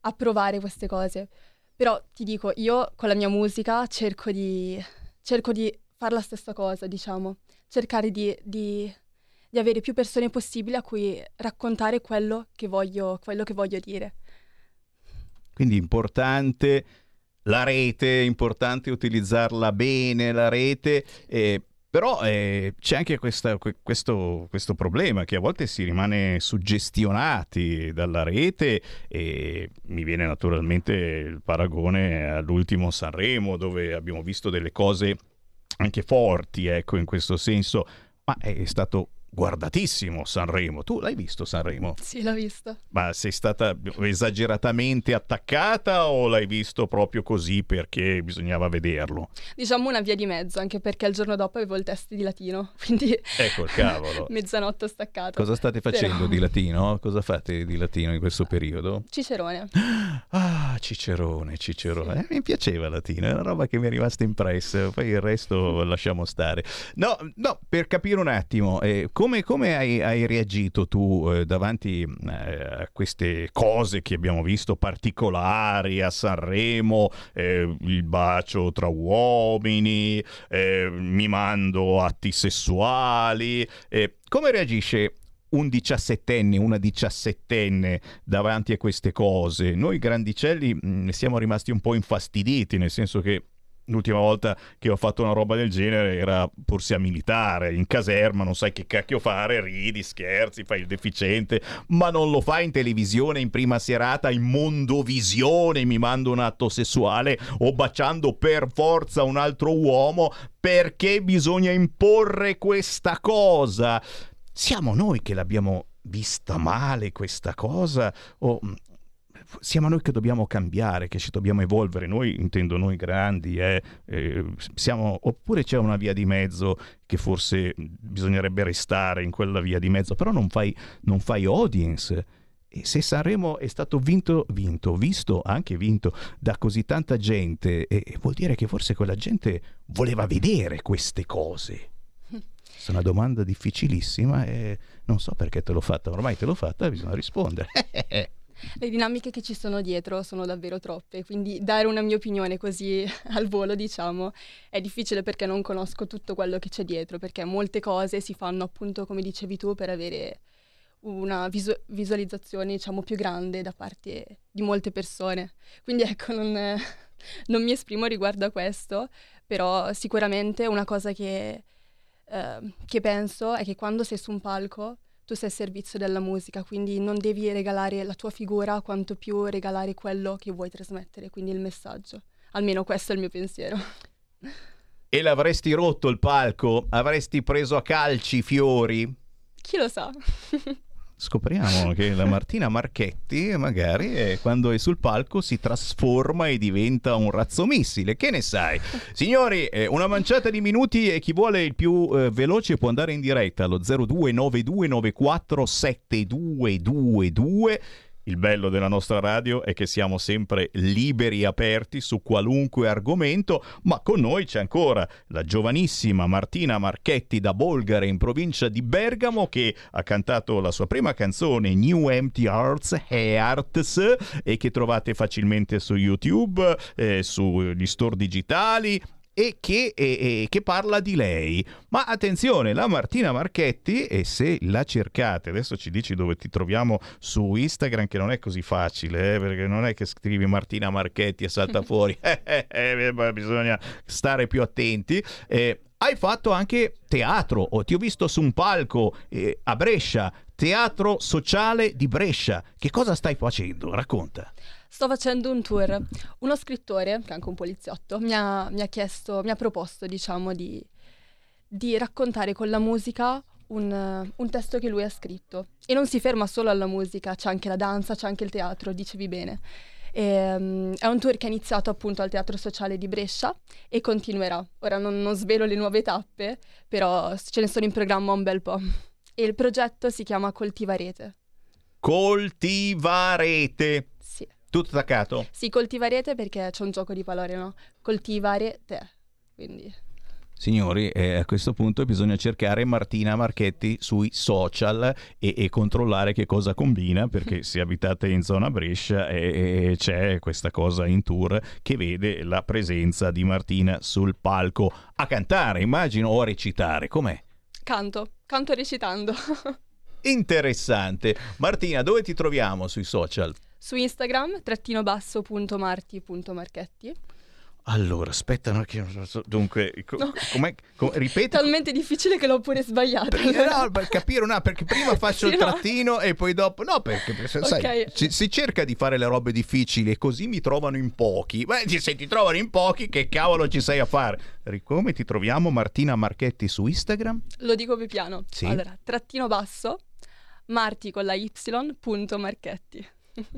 a provare queste cose. Però ti dico, io con la mia musica cerco di, cerco di fare la stessa cosa, diciamo, cercare di, di- di avere più persone possibili a cui raccontare quello che voglio, quello che voglio dire. Quindi importante la rete, è importante utilizzarla bene, la rete. eh, però eh, c'è anche questa- que- questo, questo problema che a volte si rimane suggestionati dalla rete e mi viene naturalmente il paragone all'ultimo Sanremo dove abbiamo visto delle cose anche forti, ecco, in questo senso, ma è stato guardatissimo Sanremo. Tu l'hai visto Sanremo? Sì, l'ho visto. Ma sei stata esageratamente attaccata o l'hai visto proprio così perché bisognava vederlo? Diciamo una via di mezzo, anche perché il giorno dopo avevo il test di latino, quindi Ecco il cavolo. mezzanotte ho staccato. Cosa state facendo Però- di latino? Cosa fate di latino in questo periodo? Cicerone. Ah, Cicerone, Cicerone. Eh, mi piaceva latino, è una roba che mi è rimasta impressa, poi il resto lasciamo stare. No, no, per capire un attimo, eh, come, come hai, hai reagito tu eh, davanti eh, a queste cose che abbiamo visto particolari a Sanremo, eh, il bacio tra uomini, eh, mi mando atti sessuali, eh, come reagisce un diciassettenne, una diciassettenne davanti a queste cose. Noi grandicelli mh, siamo rimasti un po' infastiditi, nel senso che l'ultima volta che ho fatto una roba del genere era porsia militare, in caserma, non sai che cacchio fare, ridi, scherzi, fai il deficiente, ma non lo fai in televisione in prima serata, in mondovisione, mi mando un atto sessuale o baciando per forza un altro uomo perché bisogna imporre questa cosa. Siamo noi che l'abbiamo vista male questa cosa o mm, siamo noi che dobbiamo cambiare, che ci dobbiamo evolvere, noi intendo noi grandi, eh, eh, siamo, oppure c'è una via di mezzo che forse bisognerebbe restare in quella via di mezzo, però non fai, non fai audience. E se Sanremo è stato vinto, vinto, visto, anche vinto da così tanta gente, eh, vuol dire che forse quella gente voleva vedere queste cose. È una domanda difficilissima e non so perché te l'ho fatta, ormai te l'ho fatta, bisogna rispondere. Le dinamiche che ci sono dietro sono davvero troppe, quindi dare una mia opinione così al volo, diciamo, è difficile perché non conosco tutto quello che c'è dietro, perché molte cose si fanno appunto, come dicevi tu, per avere una visu- visualizzazione, diciamo, più grande da parte di molte persone. Quindi ecco, non, non mi esprimo riguardo a questo, però sicuramente una cosa che, eh, che penso è che quando sei su un palco tu sei al servizio della musica, quindi non devi regalare la tua figura quanto più regalare quello che vuoi trasmettere, quindi il messaggio. Almeno questo è il mio pensiero. E l'avresti rotto il palco? Avresti preso a calci i fiori? Chi lo sa? scopriamo che la Martina Marchetti magari eh, quando è sul palco si trasforma e diventa un razzo missile. Che ne sai? Signori, eh, una manciata di minuti e chi vuole il più eh, veloce può andare in diretta allo 0292947222. Il bello della nostra radio è che siamo sempre liberi e aperti su qualunque argomento, ma con noi c'è ancora la giovanissima Martina Marchetti da Bolgare in provincia di Bergamo che ha cantato la sua prima canzone New Empty Hearts Hearts e che trovate facilmente su YouTube, eh, sugli store digitali e che, e- e- che parla di lei. Ma attenzione, la Martina Marchetti, e se la cercate, adesso ci dici dove ti troviamo su Instagram, che non è così facile, eh, perché non è che scrivi Martina Marchetti e salta fuori, Eh, eh, eh, bisogna stare più attenti. Eh, hai fatto anche teatro, o ti ho visto su un palco eh, a Brescia, Teatro Sociale di Brescia. Che cosa stai facendo? Racconta. Sto facendo un tour. Uno scrittore, che è anche un poliziotto, mi ha, mi ha chiesto, mi ha proposto, diciamo, di, di raccontare con la musica un, un testo che lui ha scritto. E non si ferma solo alla musica, c'è anche la danza, c'è anche il teatro, dicevi bene. Ehm, è un tour che è iniziato appunto al Teatro Sociale di Brescia e continuerà. Ora non, non svelo le nuove tappe, però ce ne sono in programma un bel po'. E il progetto si chiama Coltivarete. Coltivarete. Tutto attaccato? Sì, coltivarete perché c'è un gioco di parole, no? Coltivare te. Quindi Signori, eh, a questo punto bisogna cercare Martina Marchetti sui social e, e controllare che cosa combina, perché se abitate in zona Brescia eh, eh, c'è questa cosa in tour che vede la presenza di Martina sul palco a cantare, immagino, o a recitare. Com'è? canto, canto recitando. Interessante. Martina, dove ti troviamo sui social? Su Instagram, trattino basso punto marti punto marchetti. Allora, aspetta, no, che non so- dunque, co- No. com'è- co- ripeti Talmente difficile che l'ho pure sbagliato. Eh, no, per capire una, perché prima faccio Sì, il no. trattino e poi dopo no perché se- sai, Ok. si, cerca di fare le robe difficili e così mi trovano in pochi Beh, se ti trovano in pochi che cavolo ci sei a fare come ti troviamo Martina Marchetti su Instagram Lo dico più piano. Sì. Allora, trattino basso, marti con la y punto marchetti.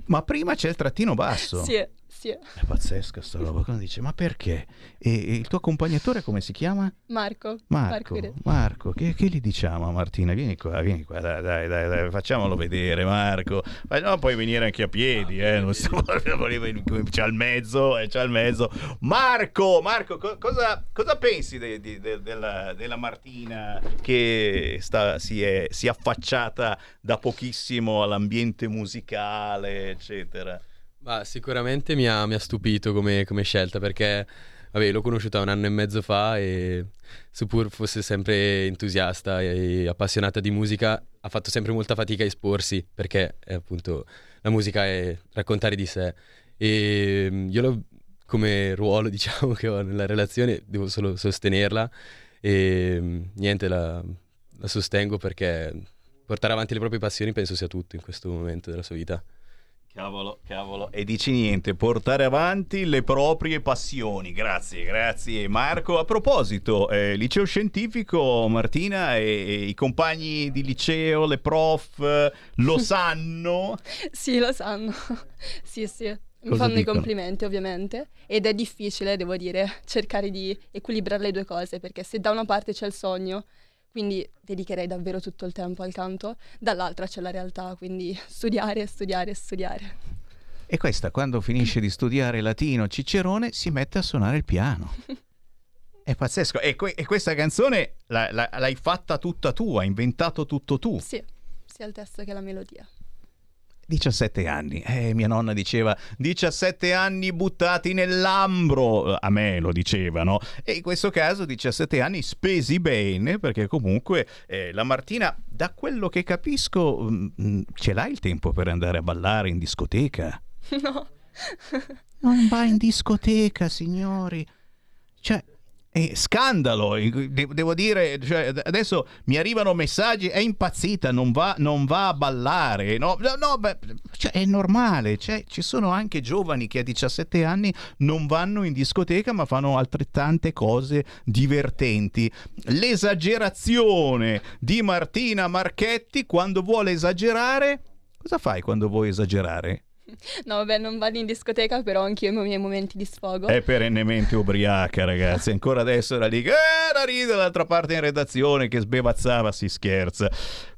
Ma prima c'è il trattino basso. Sì, sì. è pazzesca sta roba quando dice ma perché e, e il tuo accompagnatore come si chiama? Marco. Marco, Marco, che, che gli diciamo a Martina? Vieni qua, vieni qua, dai, dai, dai, dai, facciamolo vedere, Marco. Ma no, puoi venire anche a piedi, eh, non stiamo c'è al mezzo, eh, c'è al mezzo. Marco, Marco, co- cosa, cosa pensi de- di- de- della, della Martina che sta, si, è, si è affacciata da pochissimo all'ambiente musicale, eccetera? Ma sicuramente mi ha, mi ha stupito come, come scelta perché vabbè, l'ho conosciuta un anno e mezzo fa e seppur fosse sempre entusiasta e appassionata di musica, ha fatto sempre molta fatica a esporsi perché eh, appunto la musica è raccontare di sé e mm, io lo- come ruolo diciamo che ho nella relazione devo solo sostenerla e mm, niente la, la sostengo perché portare avanti le proprie passioni penso sia tutto in questo momento della sua vita. Cavolo, cavolo. E dici niente, portare avanti le proprie passioni. Grazie, grazie Marco. A proposito, eh, liceo scientifico, Martina e, e i compagni di liceo, le prof, eh, lo sanno? Sì, lo sanno. sì, sì. Mi Cosa fanno i dicono? complimenti, ovviamente. Ed è difficile, devo dire, cercare di equilibrare le due cose, perché se da una parte c'è il sogno, quindi dedicherei davvero tutto il tempo al canto, dall'altra c'è la realtà, quindi studiare, studiare, studiare. E questa, quando finisce di studiare latino Cicerone, si mette a suonare il piano. È pazzesco. E, que- e questa canzone la- la- l'hai fatta tutta tu, hai inventato tutto tu. Sì, sia il testo che la melodia. 17 anni. Eh, mia nonna diceva 17 anni buttati nell'ambro. A me lo dicevano. E in questo caso 17 anni spesi bene perché comunque eh, la Martina, da quello che capisco, mm, mm, ce l'hai il tempo per andare a ballare in discoteca? no. Non va in discoteca, signori. Cioè, è scandalo, De- devo dire, cioè, adesso mi arrivano messaggi, è impazzita, non va, non va a ballare, no, no, no, beh, cioè, è normale, cioè, ci sono anche giovani che a 17 anni non vanno in discoteca ma fanno altrettante cose divertenti. L'esagerazione di Martina Marchetti quando vuole esagerare, cosa fai quando vuoi esagerare? No, vabbè, non vado in discoteca, però anch'io ho i miei momenti di sfogo. È perennemente ubriaca, ragazzi. Ancora adesso era lì che era ride dall'altra parte in redazione che sbevazzava, si scherza.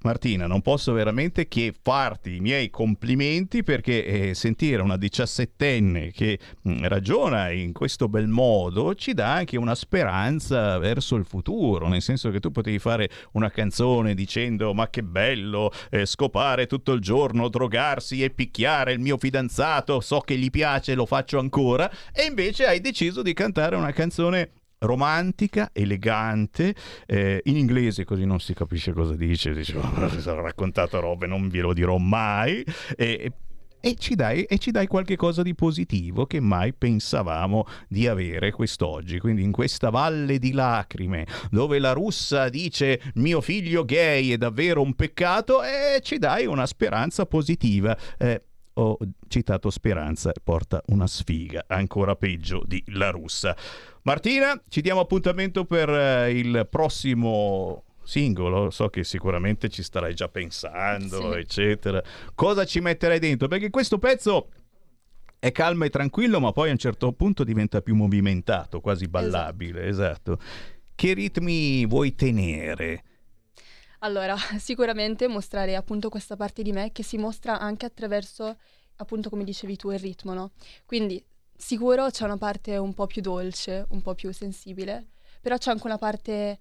Martina, non posso veramente che farti i miei complimenti perché eh, sentire una diciassettenne che mh, ragiona in questo bel modo ci dà anche una speranza verso il futuro, nel senso che tu potevi fare una canzone dicendo ma che bello eh, scopare tutto il giorno, drogarsi e picchiare il mio fidanzato, so che gli piace, lo faccio ancora, e invece hai deciso di cantare una canzone romantica, elegante, eh, in inglese così non si capisce cosa dice, dice ho raccontato robe, non ve lo dirò mai, e, e ci, dai, e ci dai qualche cosa di positivo che mai pensavamo di avere quest'oggi. Quindi in questa valle di lacrime, dove la russa dice mio figlio gay è davvero un peccato, e ci dai una speranza positiva. Eh, ho citato Speranza, porta una sfiga, ancora peggio di La Russa. Martina, ci diamo appuntamento per eh, il prossimo singolo, so che sicuramente ci starai già pensando, Sì. eccetera. Cosa ci metterai dentro? Perché questo pezzo è calmo e tranquillo, ma poi a un certo punto diventa più movimentato, quasi ballabile, esatto. Che ritmi vuoi tenere? Allora, sicuramente mostrare appunto questa parte di me che si mostra anche attraverso, appunto come dicevi tu, il ritmo, no? Quindi sicuro c'è una parte un po' più dolce, un po' più sensibile, però c'è anche una parte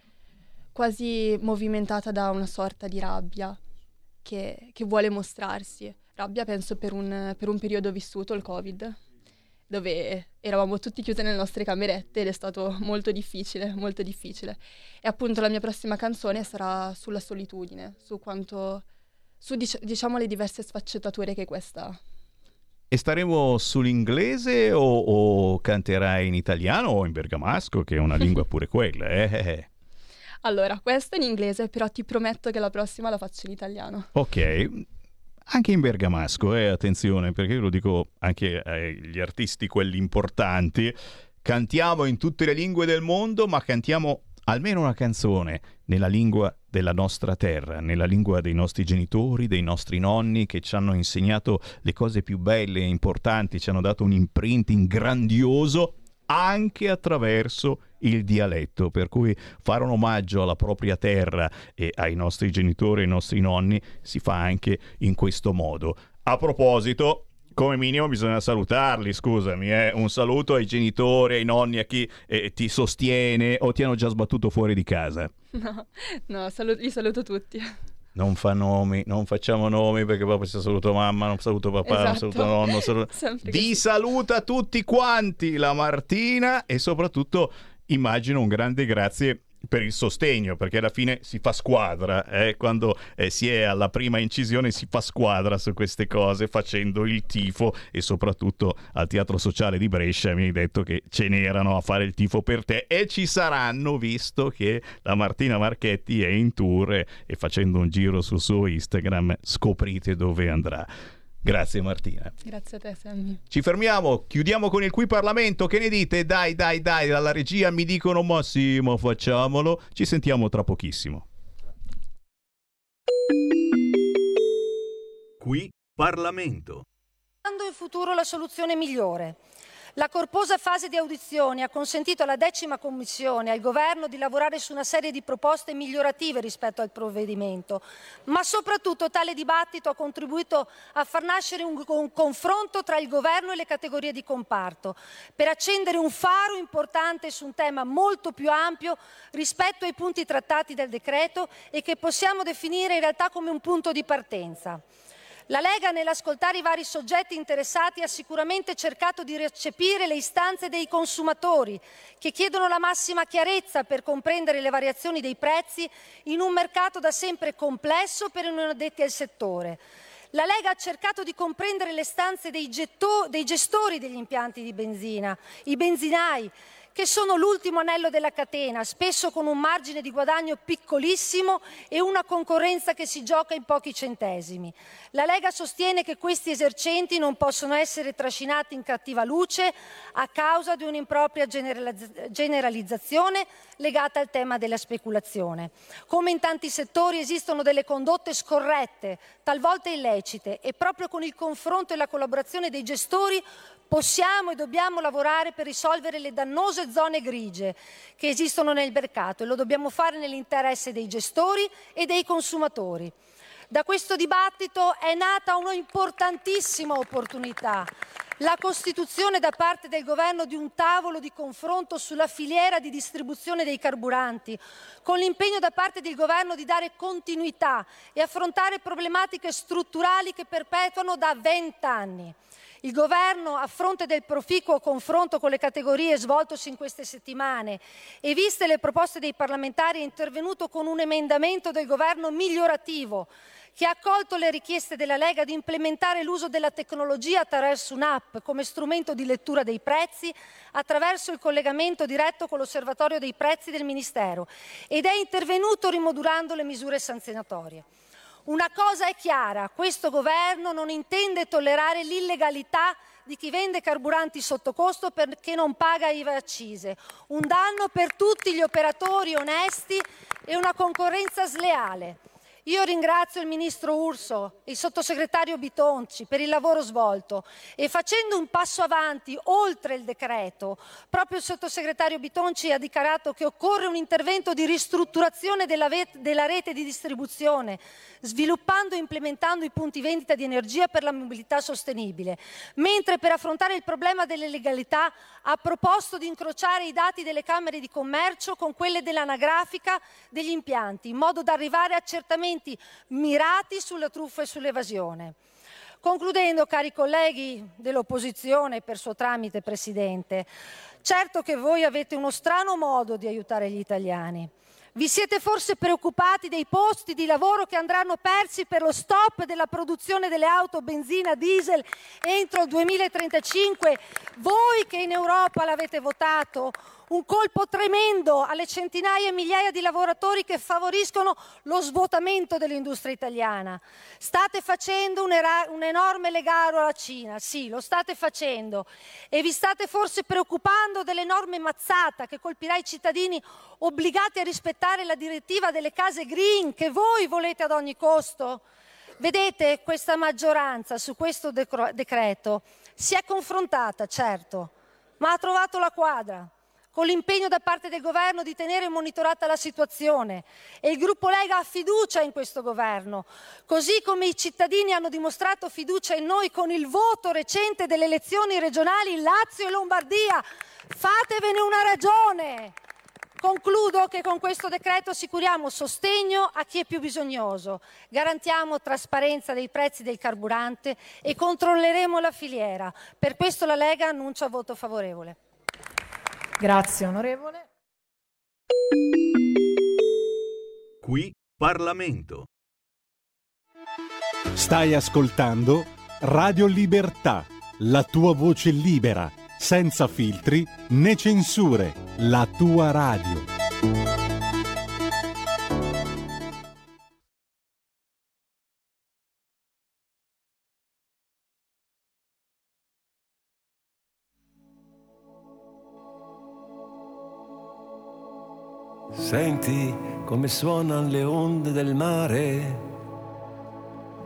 quasi movimentata da una sorta di rabbia che, che vuole mostrarsi. Rabbia penso per un, per un periodo vissuto, il Covid, dove eravamo tutti chiusi nelle nostre camerette ed è stato molto difficile, molto difficile. E appunto la mia prossima canzone sarà sulla solitudine, su quanto, su dic- diciamo le diverse sfaccettature che questa E staremo sull'inglese o, o canterai in italiano o in bergamasco, che è una lingua pure quella, eh? Allora, questa è in inglese, però ti prometto che la prossima la faccio in italiano. Ok, anche in bergamasco, eh, attenzione, perché io lo dico anche agli artisti, quelli importanti, cantiamo in tutte le lingue del mondo, ma cantiamo almeno una canzone nella lingua della nostra terra, nella lingua dei nostri genitori, dei nostri nonni che ci hanno insegnato le cose più belle e importanti, ci hanno dato un imprinting grandioso anche attraverso il dialetto, per cui fare un omaggio alla propria terra e ai nostri genitori ai nostri nonni si fa anche in questo modo. A proposito, come minimo bisogna salutarli, scusami, eh? un saluto ai genitori, ai nonni, a chi eh, ti sostiene o ti hanno già sbattuto fuori di casa. No, no salu- li saluto tutti. Non fa nomi, non facciamo nomi perché poi saluto mamma, non saluto papà, non Esatto. saluto nonno. saluto- Vi saluta tutti quanti la Martina e soprattutto immagino un grande grazie per il sostegno perché alla fine si fa squadra eh? quando eh, si è alla prima incisione si fa squadra su queste cose facendo il tifo e soprattutto al teatro sociale di Brescia mi hai detto che ce n'erano a fare il tifo per te e ci saranno visto che la Martina Marchetti è in tour e, e facendo un giro sul suo Instagram scoprite dove andrà grazie Martina Grazie a te, Sammy. ci fermiamo, chiudiamo con il qui Parlamento. Che ne dite? Dai, dai, dai, dalla regia mi dicono ma sì, ma facciamolo. Ci sentiamo tra pochissimo. Qui Parlamento. Quando in futuro la soluzione migliore? La corposa fase di audizioni ha consentito alla decima commissione e al governo di lavorare su una serie di proposte migliorative rispetto al provvedimento, ma soprattutto tale dibattito ha contribuito a far nascere un, un confronto tra il governo e le categorie di comparto, per accendere un faro importante su un tema molto più ampio rispetto ai punti trattati del decreto e che possiamo definire in realtà come un punto di partenza. La Lega, nell'ascoltare i vari soggetti interessati, ha sicuramente cercato di recepire le istanze dei consumatori, che chiedono la massima chiarezza per comprendere le variazioni dei prezzi in un mercato da sempre complesso per i non addetti al settore. La Lega ha cercato di comprendere le stanze dei, getto- dei gestori degli impianti di benzina, i benzinai, che sono l'ultimo anello della catena, spesso con un margine di guadagno piccolissimo e una concorrenza che si gioca in pochi centesimi. La Lega sostiene che questi esercenti non possono essere trascinati in cattiva luce a causa di un'impropria generalizz- generalizzazione legata al tema della speculazione. Come in tanti settori esistono delle condotte scorrette, talvolta illecite, e proprio con il confronto e la collaborazione dei gestori possiamo e dobbiamo lavorare per risolvere le dannose zone grigie che esistono nel mercato e lo dobbiamo fare nell'interesse dei gestori e dei consumatori. Da questo dibattito è nata un'importantissima opportunità, la costituzione da parte del governo di un tavolo di confronto sulla filiera di distribuzione dei carburanti, con l'impegno da parte del governo di dare continuità e affrontare problematiche strutturali che perpetuano da vent'anni. Il governo, a fronte del proficuo confronto con le categorie svoltosi in queste settimane e viste le proposte dei parlamentari, è intervenuto con un emendamento del governo migliorativo che ha accolto le richieste della Lega di implementare l'uso della tecnologia attraverso un'app come strumento di lettura dei prezzi attraverso il collegamento diretto con l'osservatorio dei prezzi del Ministero ed è intervenuto rimodulando le misure sanzionatorie. Una cosa è chiara, questo governo non intende tollerare l'illegalità di chi vende carburanti sotto costo perché non paga IVA accise, un danno per tutti gli operatori onesti e una concorrenza sleale. Io ringrazio il ministro Urso e il sottosegretario Bitonci per il lavoro svolto e facendo un passo avanti oltre il decreto, proprio il sottosegretario Bitonci ha dichiarato che occorre un intervento di ristrutturazione della, della rete di distribuzione, sviluppando e implementando i punti vendita di energia per la mobilità sostenibile, mentre per affrontare il problema delle legalità ha proposto di incrociare i dati delle Camere di Commercio con quelle dell'anagrafica degli impianti, in modo da arrivare a accertamenti mirati sulla truffa e sull'evasione. Concludendo, cari colleghi dell'opposizione, per suo tramite, Presidente, certo che voi avete uno strano modo di aiutare gli italiani. Vi siete forse preoccupati dei posti di lavoro che andranno persi per lo stop della produzione delle auto benzina diesel entro il 2035? Voi che in Europa l'avete votato, un colpo tremendo alle centinaia e migliaia di lavoratori che favoriscono lo svuotamento dell'industria italiana. State facendo un, era- un enorme legaro alla Cina, sì, lo state facendo, e vi state forse preoccupando dell'enorme mazzata che colpirà i cittadini obbligati a rispettare la direttiva delle case green che voi volete ad ogni costo? Vedete, questa maggioranza su questo decro- decreto si è confrontata, certo, ma ha trovato la quadra con l'impegno da parte del governo di tenere monitorata la situazione e il gruppo Lega ha fiducia in questo governo, così come i cittadini hanno dimostrato fiducia in noi con il voto recente delle elezioni regionali in Lazio e Lombardia. Fatevene una ragione. Concludo che con questo decreto assicuriamo sostegno a chi è più bisognoso, garantiamo trasparenza dei prezzi del carburante e controlleremo la filiera. Per questo la Lega annuncia voto favorevole. Grazie onorevole. Qui Parlamento. Stai ascoltando Radio Libertà, la tua voce libera, senza filtri né censure, la tua radio. Senti come suonano le onde del mare,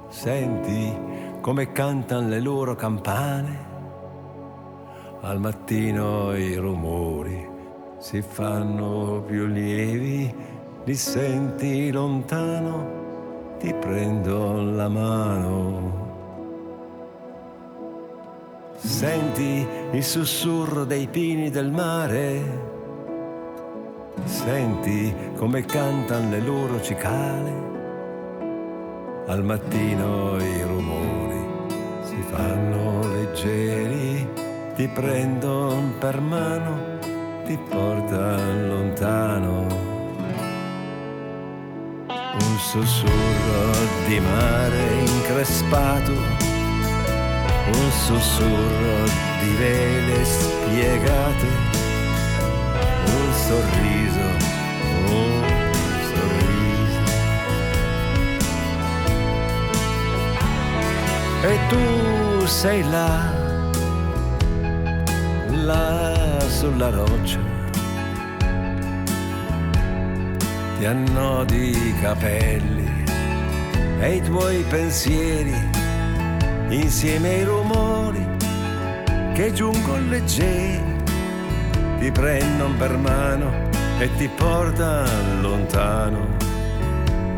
senti come cantano le loro campane. Al mattino i rumori si fanno più lievi, li senti lontano, ti prendo la mano. Senti il sussurro dei pini del mare. Senti come cantano le loro cicale. Al mattino i rumori si fanno leggeri, ti prendono per mano, ti portano lontano. Un sussurro di mare increspato, un sussurro di vele spiegate sorriso, un sorriso. E tu sei là, là sulla roccia. Ti annodi i capelli e i tuoi pensieri insieme ai rumori che giungono leggeri ti prendono per mano e ti portano lontano.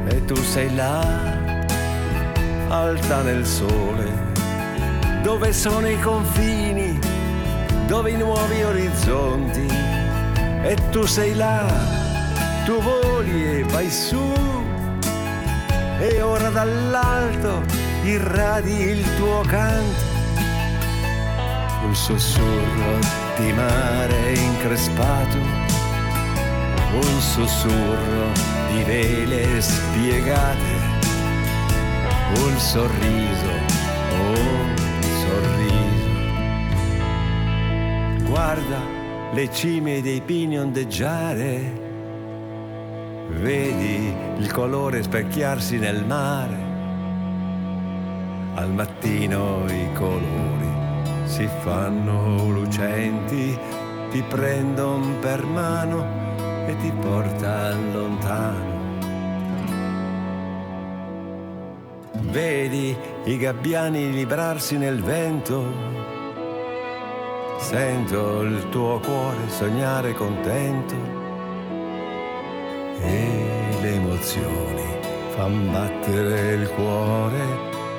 E tu sei là alta nel sole dove sono i confini dove i nuovi orizzonti. E tu sei là tu voli e vai su. E ora dall'alto irradi il tuo canto un sussurro di mare increspato, un sussurro di vele spiegate, un sorriso, un sorriso. Guarda le cime dei pini ondeggiare, vedi il colore specchiarsi nel mare, al mattino i colori si fanno lucenti, ti prendono per mano e ti portano lontano. Vedi i gabbiani librarsi nel vento, sento il tuo cuore sognare contento. E le emozioni fan battere il cuore,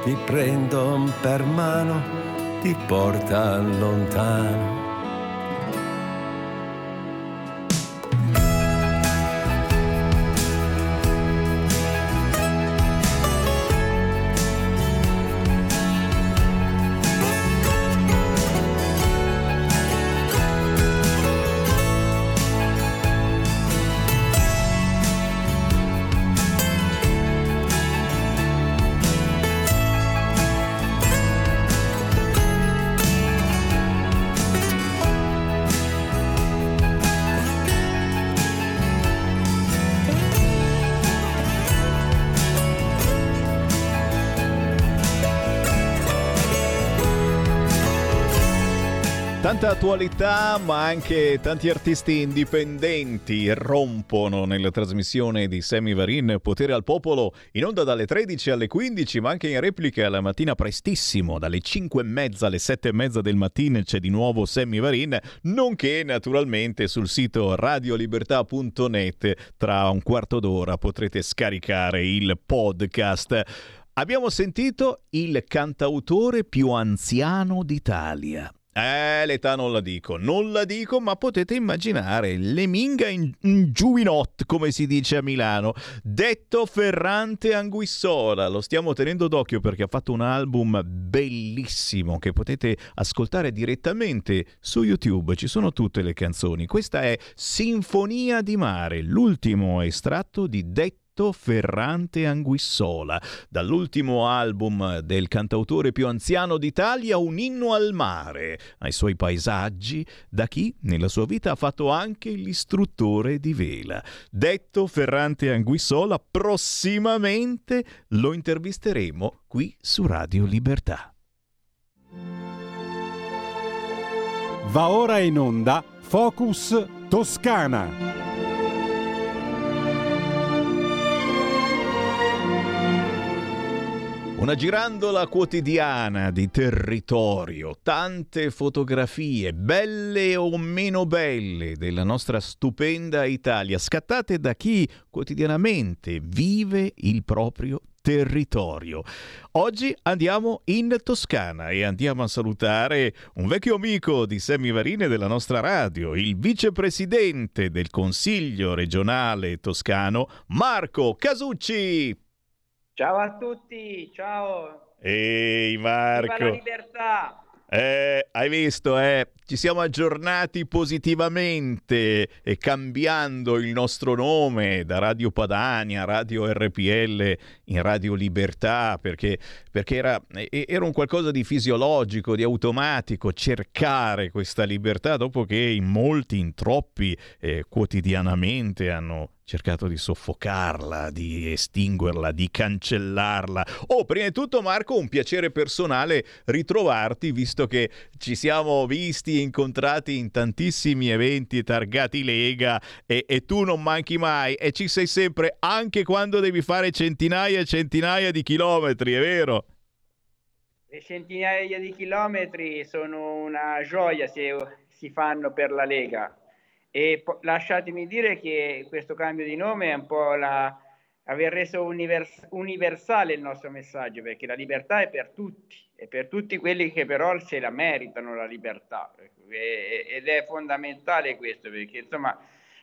ti prendono per mano ti porta lontano. Tanta attualità, ma anche tanti artisti indipendenti rompono nella trasmissione di Sammy Varin Potere al Popolo in onda dalle 13 alle 15, ma anche in replica la mattina prestissimo, dalle 5 e mezza alle 7 e mezza del mattino c'è di nuovo Sammy Varin, nonché naturalmente sul sito radiolibertà.net tra un quarto d'ora potrete scaricare il podcast. Abbiamo sentito il cantautore più anziano d'Italia. Eh, l'età non la dico, non la dico, ma potete immaginare l'eminga in, in giuinot, come si dice a Milano, detto Ferrante Anguissola. Lo stiamo tenendo d'occhio perché ha fatto un album bellissimo che potete ascoltare direttamente su YouTube. Ci sono tutte le canzoni. Questa è Sinfonia di mare, l'ultimo estratto di Detto Ferrante Anguissola. Dall'ultimo album del cantautore più anziano d'Italia, un inno al mare, ai suoi paesaggi, da chi nella sua vita ha fatto anche l'istruttore di vela. Detto Ferrante Anguissola, prossimamente lo intervisteremo qui su Radio Libertà. Va ora in onda Focus Toscana. Una girandola quotidiana di territorio, tante fotografie, belle o meno belle, della nostra stupenda Italia, scattate da chi quotidianamente vive il proprio territorio. Oggi andiamo in Toscana e andiamo a salutare un vecchio amico di Semivarine della nostra radio, il vicepresidente del Consiglio regionale toscano, Marco Casucci. Ciao a tutti, ciao. Ehi Marco. Eh, hai visto, eh? Ci siamo aggiornati positivamente e cambiando il nostro nome da Radio Padania, Radio RPL in Radio Libertà, perché, perché era, era, un qualcosa di fisiologico, di automatico, cercare questa libertà dopo che in molti, in troppi, eh, quotidianamente hanno cercato di soffocarla, di estinguerla, di cancellarla. Oh, prima di tutto Marco, un piacere personale ritrovarti, visto che ci siamo visti e incontrati in tantissimi eventi targati Lega e, e, tu non manchi mai e ci sei sempre anche quando devi fare centinaia e centinaia di chilometri, è vero? Le centinaia di chilometri sono una gioia se si fanno per la Lega e po- lasciatemi dire che questo cambio di nome è un po' la, aver reso univers- universale il nostro messaggio, perché la libertà è per tutti, e per tutti quelli che però se la meritano la libertà. E- ed è fondamentale questo, perché insomma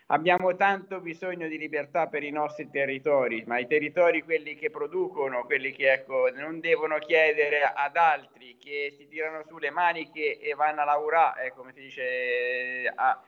abbiamo tanto bisogno di libertà per i nostri territori, ma i territori, quelli che producono, quelli che ecco, non devono chiedere ad altri, che si tirano su le maniche e vanno a lavorare, eh, come si dice, a,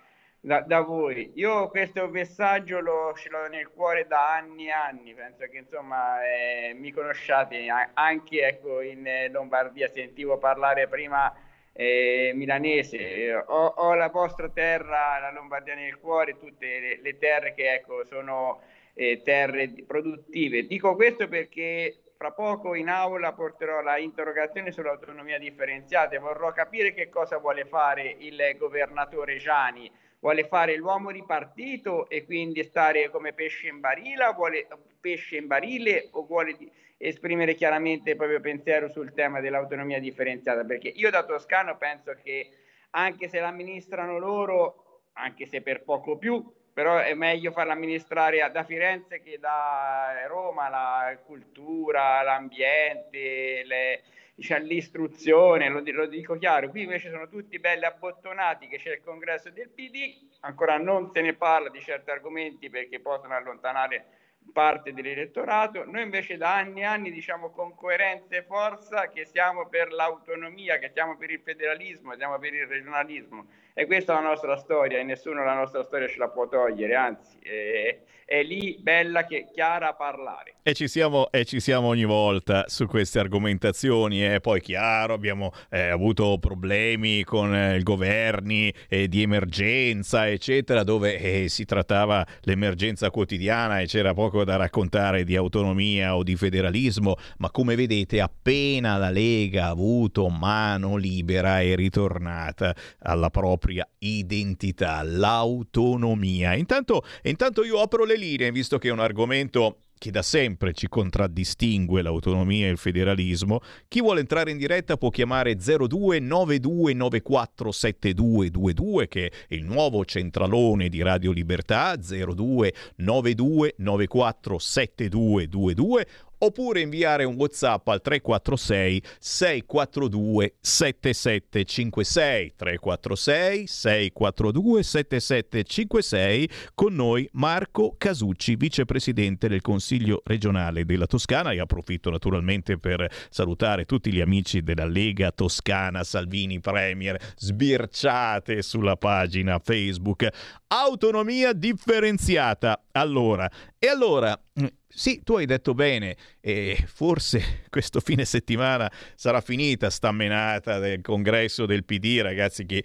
da, da, voi. Io questo messaggio lo, ce l'ho nel cuore da anni e anni, penso che insomma eh, mi conosciate anche ecco, in Lombardia, sentivo parlare prima eh, milanese, ho, ho, la vostra terra, la Lombardia nel cuore, tutte le, le terre che ecco, sono eh, terre produttive. Dico questo perché fra poco in aula porterò la interrogazione sull'autonomia differenziata e vorrò capire che cosa vuole fare il governatore Gianni vuole fare l'uomo di partito e quindi stare come pesce in barile, vuole pesce in barile o vuole esprimere chiaramente il proprio pensiero sul tema dell'autonomia differenziata? Perché io da toscano penso che anche se l'amministrano loro, anche se per poco più, però è meglio farla amministrare da Firenze che da Roma, la cultura, l'ambiente, le, c'è l'istruzione, lo, lo, dico chiaro, qui invece sono tutti belli abbottonati che c'è il congresso del PD, ancora non se ne parla di certi argomenti perché possono allontanare parte dell'elettorato, noi invece da anni e anni diciamo con coerenza e forza che siamo per l'autonomia, che siamo per il federalismo, che siamo per il regionalismo e questa è la nostra storia e nessuno la nostra storia ce la può togliere, anzi è, è lì bella che chiara a parlare. E ci, siamo, e ci siamo ogni volta su queste argomentazioni e eh. poi chiaro abbiamo eh, avuto problemi con eh, i governi eh, di emergenza eccetera dove eh, si trattava l'emergenza quotidiana e c'era poco da raccontare di autonomia o di federalismo ma come vedete appena la Lega ha avuto mano libera è ritornata alla propria propria identità, l'autonomia. Intanto, intanto io apro le linee, visto che è un argomento che da sempre ci contraddistingue l'autonomia e il federalismo, chi vuole entrare in diretta può chiamare 0292947222 che è il nuovo centralone di Radio Libertà 0292947222 oppure inviare un WhatsApp al 346 642 7756 346 642 7756 con noi Marco Casucci, vicepresidente del Consiglio regionale della Toscana e approfitto naturalmente per salutare tutti gli amici della Lega Toscana Salvini Premier sbirciate sulla pagina Facebook autonomia differenziata. Allora, e allora sì, tu hai detto bene, e forse questo fine settimana sarà finita sta menata del congresso del PD, ragazzi, che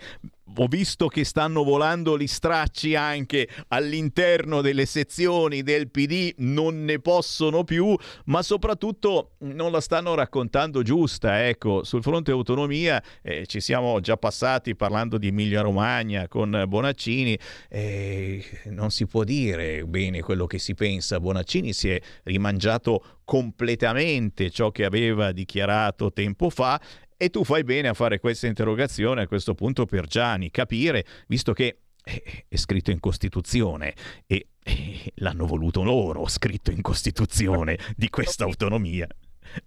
ho visto che stanno volando gli stracci anche all'interno delle sezioni del PD, non ne possono più, ma soprattutto non la stanno raccontando giusta. Ecco, sul fronte autonomia eh, ci siamo già passati parlando di Emilia Romagna con Bonaccini, eh, non si può dire bene quello che si pensa. Bonaccini si è rimangiato completamente ciò che aveva dichiarato tempo fa e tu fai bene a fare questa interrogazione a questo punto per Gianni, capire, visto che è scritto in Costituzione e l'hanno voluto loro, scritto in Costituzione di questa autonomia.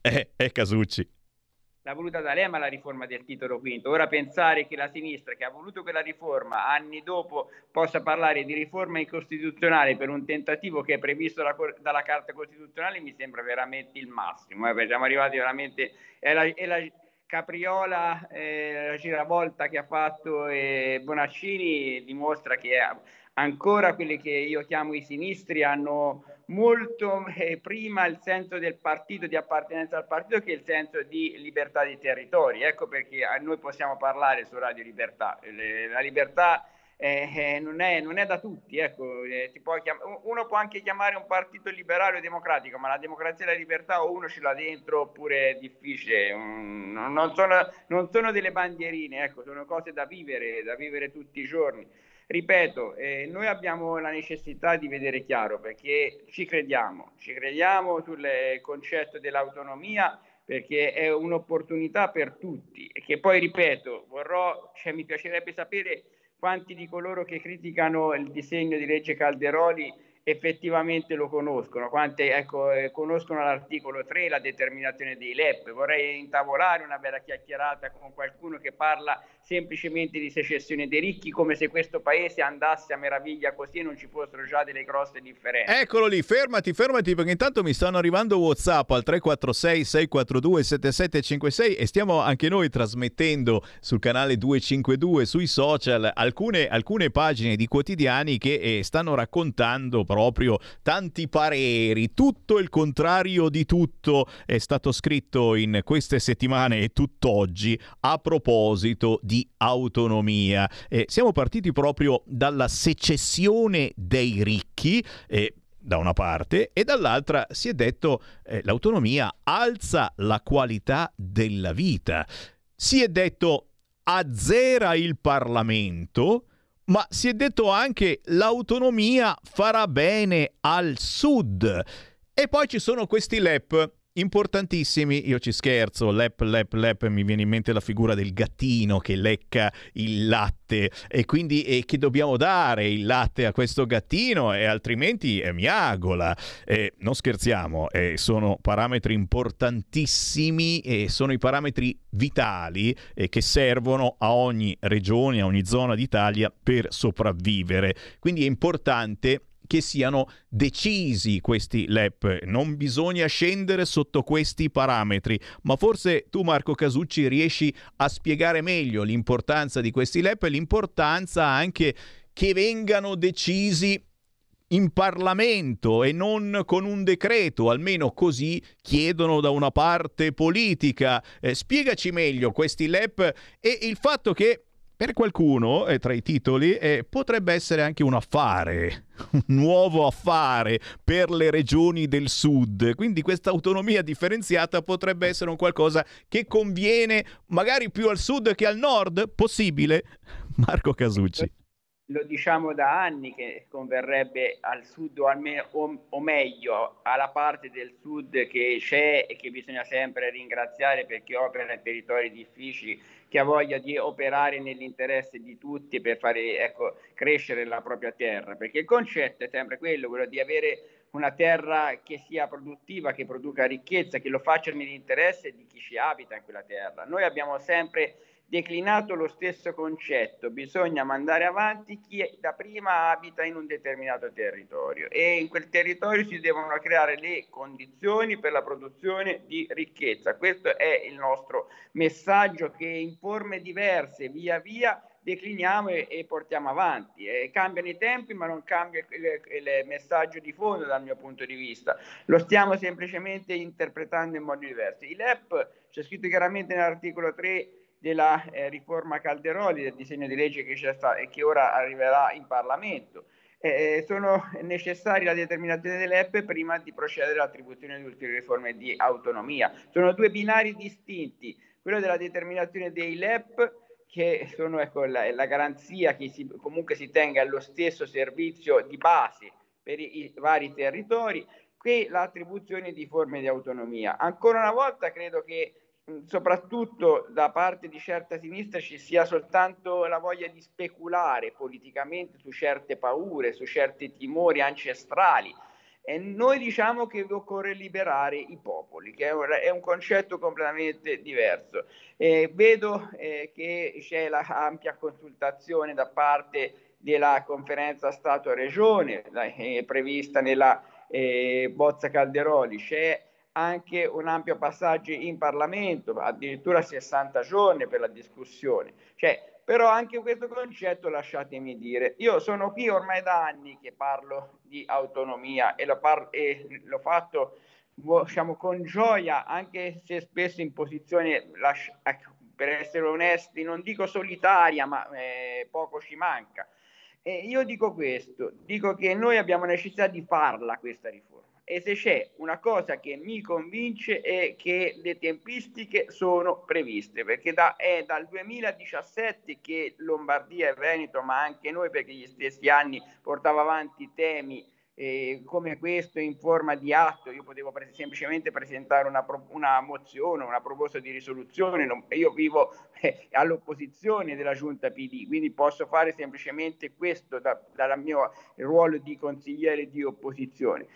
Eh, eh Casucci. L'ha voluta D'Alema la riforma del titolo quinto. Ora pensare che la sinistra che ha voluto quella riforma anni dopo possa parlare di riforma incostituzionale per un tentativo che è previsto da, dalla Carta Costituzionale mi sembra veramente il massimo. Eh, siamo arrivati veramente... È la, è la, Capriola, eh, la giravolta che ha fatto eh, Bonaccini dimostra che ancora quelli che io chiamo i sinistri hanno molto eh, prima il senso del partito, di appartenenza al partito, che il senso di libertà dei territori. Ecco perché noi possiamo parlare su Radio Libertà. Le, la libertà eh, eh, non, è, non, è, da tutti. Ecco. Eh, chiam- uno può anche chiamare un partito liberale o democratico, ma la democrazia e la libertà o uno ce l'ha dentro oppure è difficile. Mm, non, sono, non, sono, delle bandierine, ecco, sono cose da vivere, da vivere tutti i giorni. Ripeto, eh, noi abbiamo la necessità di vedere chiaro perché ci crediamo, ci crediamo sul concetto dell'autonomia perché è un'opportunità per tutti e che poi, ripeto, vorrò, cioè, mi piacerebbe sapere quanti di coloro che criticano il disegno di legge Calderoli effettivamente lo conoscono, quanti ecco, eh, conoscono l'articolo 3, la determinazione dei LEP. Vorrei intavolare una vera chiacchierata con qualcuno che parla semplicemente di secessione dei ricchi, come se questo paese andasse a meraviglia così e non ci fossero già delle grosse differenze. Eccolo lì, fermati, fermati, perché intanto mi stanno arrivando WhatsApp al 346 642 7756 e stiamo anche noi trasmettendo sul canale 252 sui social alcune, alcune pagine di quotidiani che eh, stanno raccontando proprio tanti pareri, tutto il contrario di tutto è stato scritto in queste settimane e tutt'oggi a proposito di autonomia. Eh, siamo partiti proprio dalla secessione dei ricchi. Eh, da una parte e dall'altra si è detto eh, l'autonomia alza la qualità della vita. Si è detto azzera il Parlamento ma si è detto anche l'autonomia farà bene al sud. E poi ci sono questi LEP importantissimi, io ci scherzo, lep, lep, lep, mi viene in mente la figura del gattino che lecca il latte e quindi e che dobbiamo dare il latte a questo gattino e altrimenti eh, miagola. Eh, non scherziamo, eh, sono parametri importantissimi e sono i parametri vitali eh, che servono a ogni regione, a ogni zona d'Italia per sopravvivere. Quindi è importante che siano decisi questi LEP. Non bisogna scendere sotto questi parametri, ma forse tu Marco Casucci riesci a spiegare meglio l'importanza di questi LEP e l'importanza anche che vengano decisi in Parlamento e non con un decreto, almeno così chiedono da una parte politica. Eh, spiegaci meglio questi LEP e il fatto che per qualcuno, eh, tra i titoli, eh, potrebbe essere anche un affare, un nuovo affare per le regioni del sud. Quindi questa autonomia differenziata potrebbe essere un qualcosa che conviene magari più al sud che al nord? Possibile? Marco Casucci lo diciamo da anni che converrebbe al sud o, almeno, o, o, meglio alla parte del sud che c'è e che bisogna sempre ringraziare perché opera in territori difficili, che ha voglia di operare nell'interesse di tutti per fare ecco, crescere la propria terra, perché il concetto è sempre quello, quello di avere una terra che sia produttiva, che produca ricchezza, che lo faccia nell'interesse di chi ci abita in quella terra. Noi abbiamo sempre declinato lo stesso concetto, bisogna mandare avanti chi da prima abita in un determinato territorio e in quel territorio si devono creare le condizioni per la produzione di ricchezza. Questo è il nostro messaggio che in forme diverse via via decliniamo e, e portiamo avanti. E cambiano i tempi, ma non cambia il, il, messaggio di fondo dal mio punto di vista. Lo stiamo semplicemente interpretando in modi diversi. Il LEP c'è scritto chiaramente nell'articolo 3 della eh, riforma Calderoli, del disegno di legge che c'è stato e che ora arriverà in Parlamento. Eh, sono necessari la determinazione delle dell'EP prima di procedere all'attribuzione di ulteriori forme di autonomia. Sono due binari distinti, quello della determinazione dei LEP che sono ecco, la, la, garanzia che si, comunque si tenga allo stesso servizio di base per i, i vari territori, che l'attribuzione di forme di autonomia. Ancora una volta credo che soprattutto da parte di certa sinistra ci sia soltanto la voglia di speculare politicamente su certe paure, su certi timori ancestrali. E noi diciamo che occorre liberare i popoli, che è un concetto completamente diverso. Eh, vedo eh, che c'è l'ampia consultazione da parte della conferenza Stato-Regione, eh, prevista nella eh, bozza Calderoli, c'è anche un ampio passaggio in Parlamento, addirittura 60 giorni per la discussione. Cioè, però anche questo concetto lasciatemi dire, io sono qui ormai da anni che parlo di autonomia e l'ho, par- e l'ho fatto diciamo, con gioia, anche se spesso in posizione, ecco, per essere onesti, non dico solitaria, ma eh, poco ci manca. E io dico questo, dico che noi abbiamo necessità di farla questa riforma e se c'è una cosa che mi convince è che le tempistiche sono previste, perché da, è dal 2017 che Lombardia e Veneto, ma anche noi perché gli stessi anni portava avanti temi eh, come questo in forma di atto, io potevo pre- semplicemente presentare una, pro- una, mozione, una proposta di risoluzione, non, io vivo eh, all'opposizione della giunta PD, quindi posso fare semplicemente questo da, dal mio ruolo di consigliere di opposizione.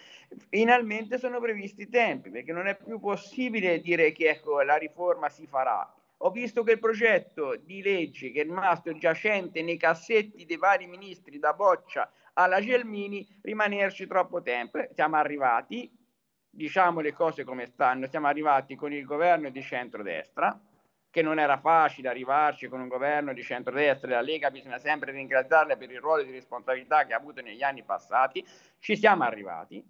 Finalmente sono previsti i tempi, perché non è più possibile dire che ecco, la riforma si farà. Ho visto che il progetto di legge che è rimasto giacente nei cassetti dei vari ministri da Boccia alla Gelmini rimanerci troppo tempo. Siamo arrivati, diciamo le cose come stanno, siamo arrivati con il governo di centrodestra, che non era facile arrivarci con un governo di centrodestra, la Lega bisogna sempre ringraziarla per il ruolo di responsabilità che ha avuto negli anni passati, ci siamo arrivati,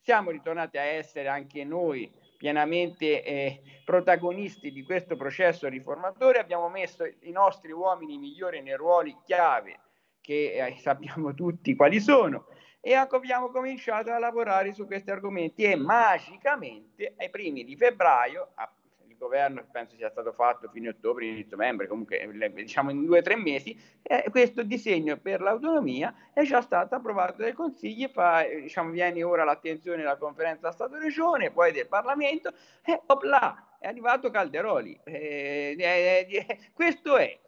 siamo ritornati a essere anche noi pienamente eh, protagonisti di questo processo riformatore, abbiamo messo i nostri uomini migliori nei ruoli chiave che eh, sappiamo tutti quali sono e abbiamo cominciato a lavorare su questi argomenti e magicamente ai primi di febbraio, il governo penso sia stato fatto fine ottobre, inizio novembre, comunque diciamo in due o tre mesi, eh, questo disegno per l'autonomia è già stato approvato dai consigli, fa, diciamo, viene ora l'attenzione della conferenza Stato-Regione, poi del Parlamento e opla, è arrivato Calderoli. Eh, eh, eh questo è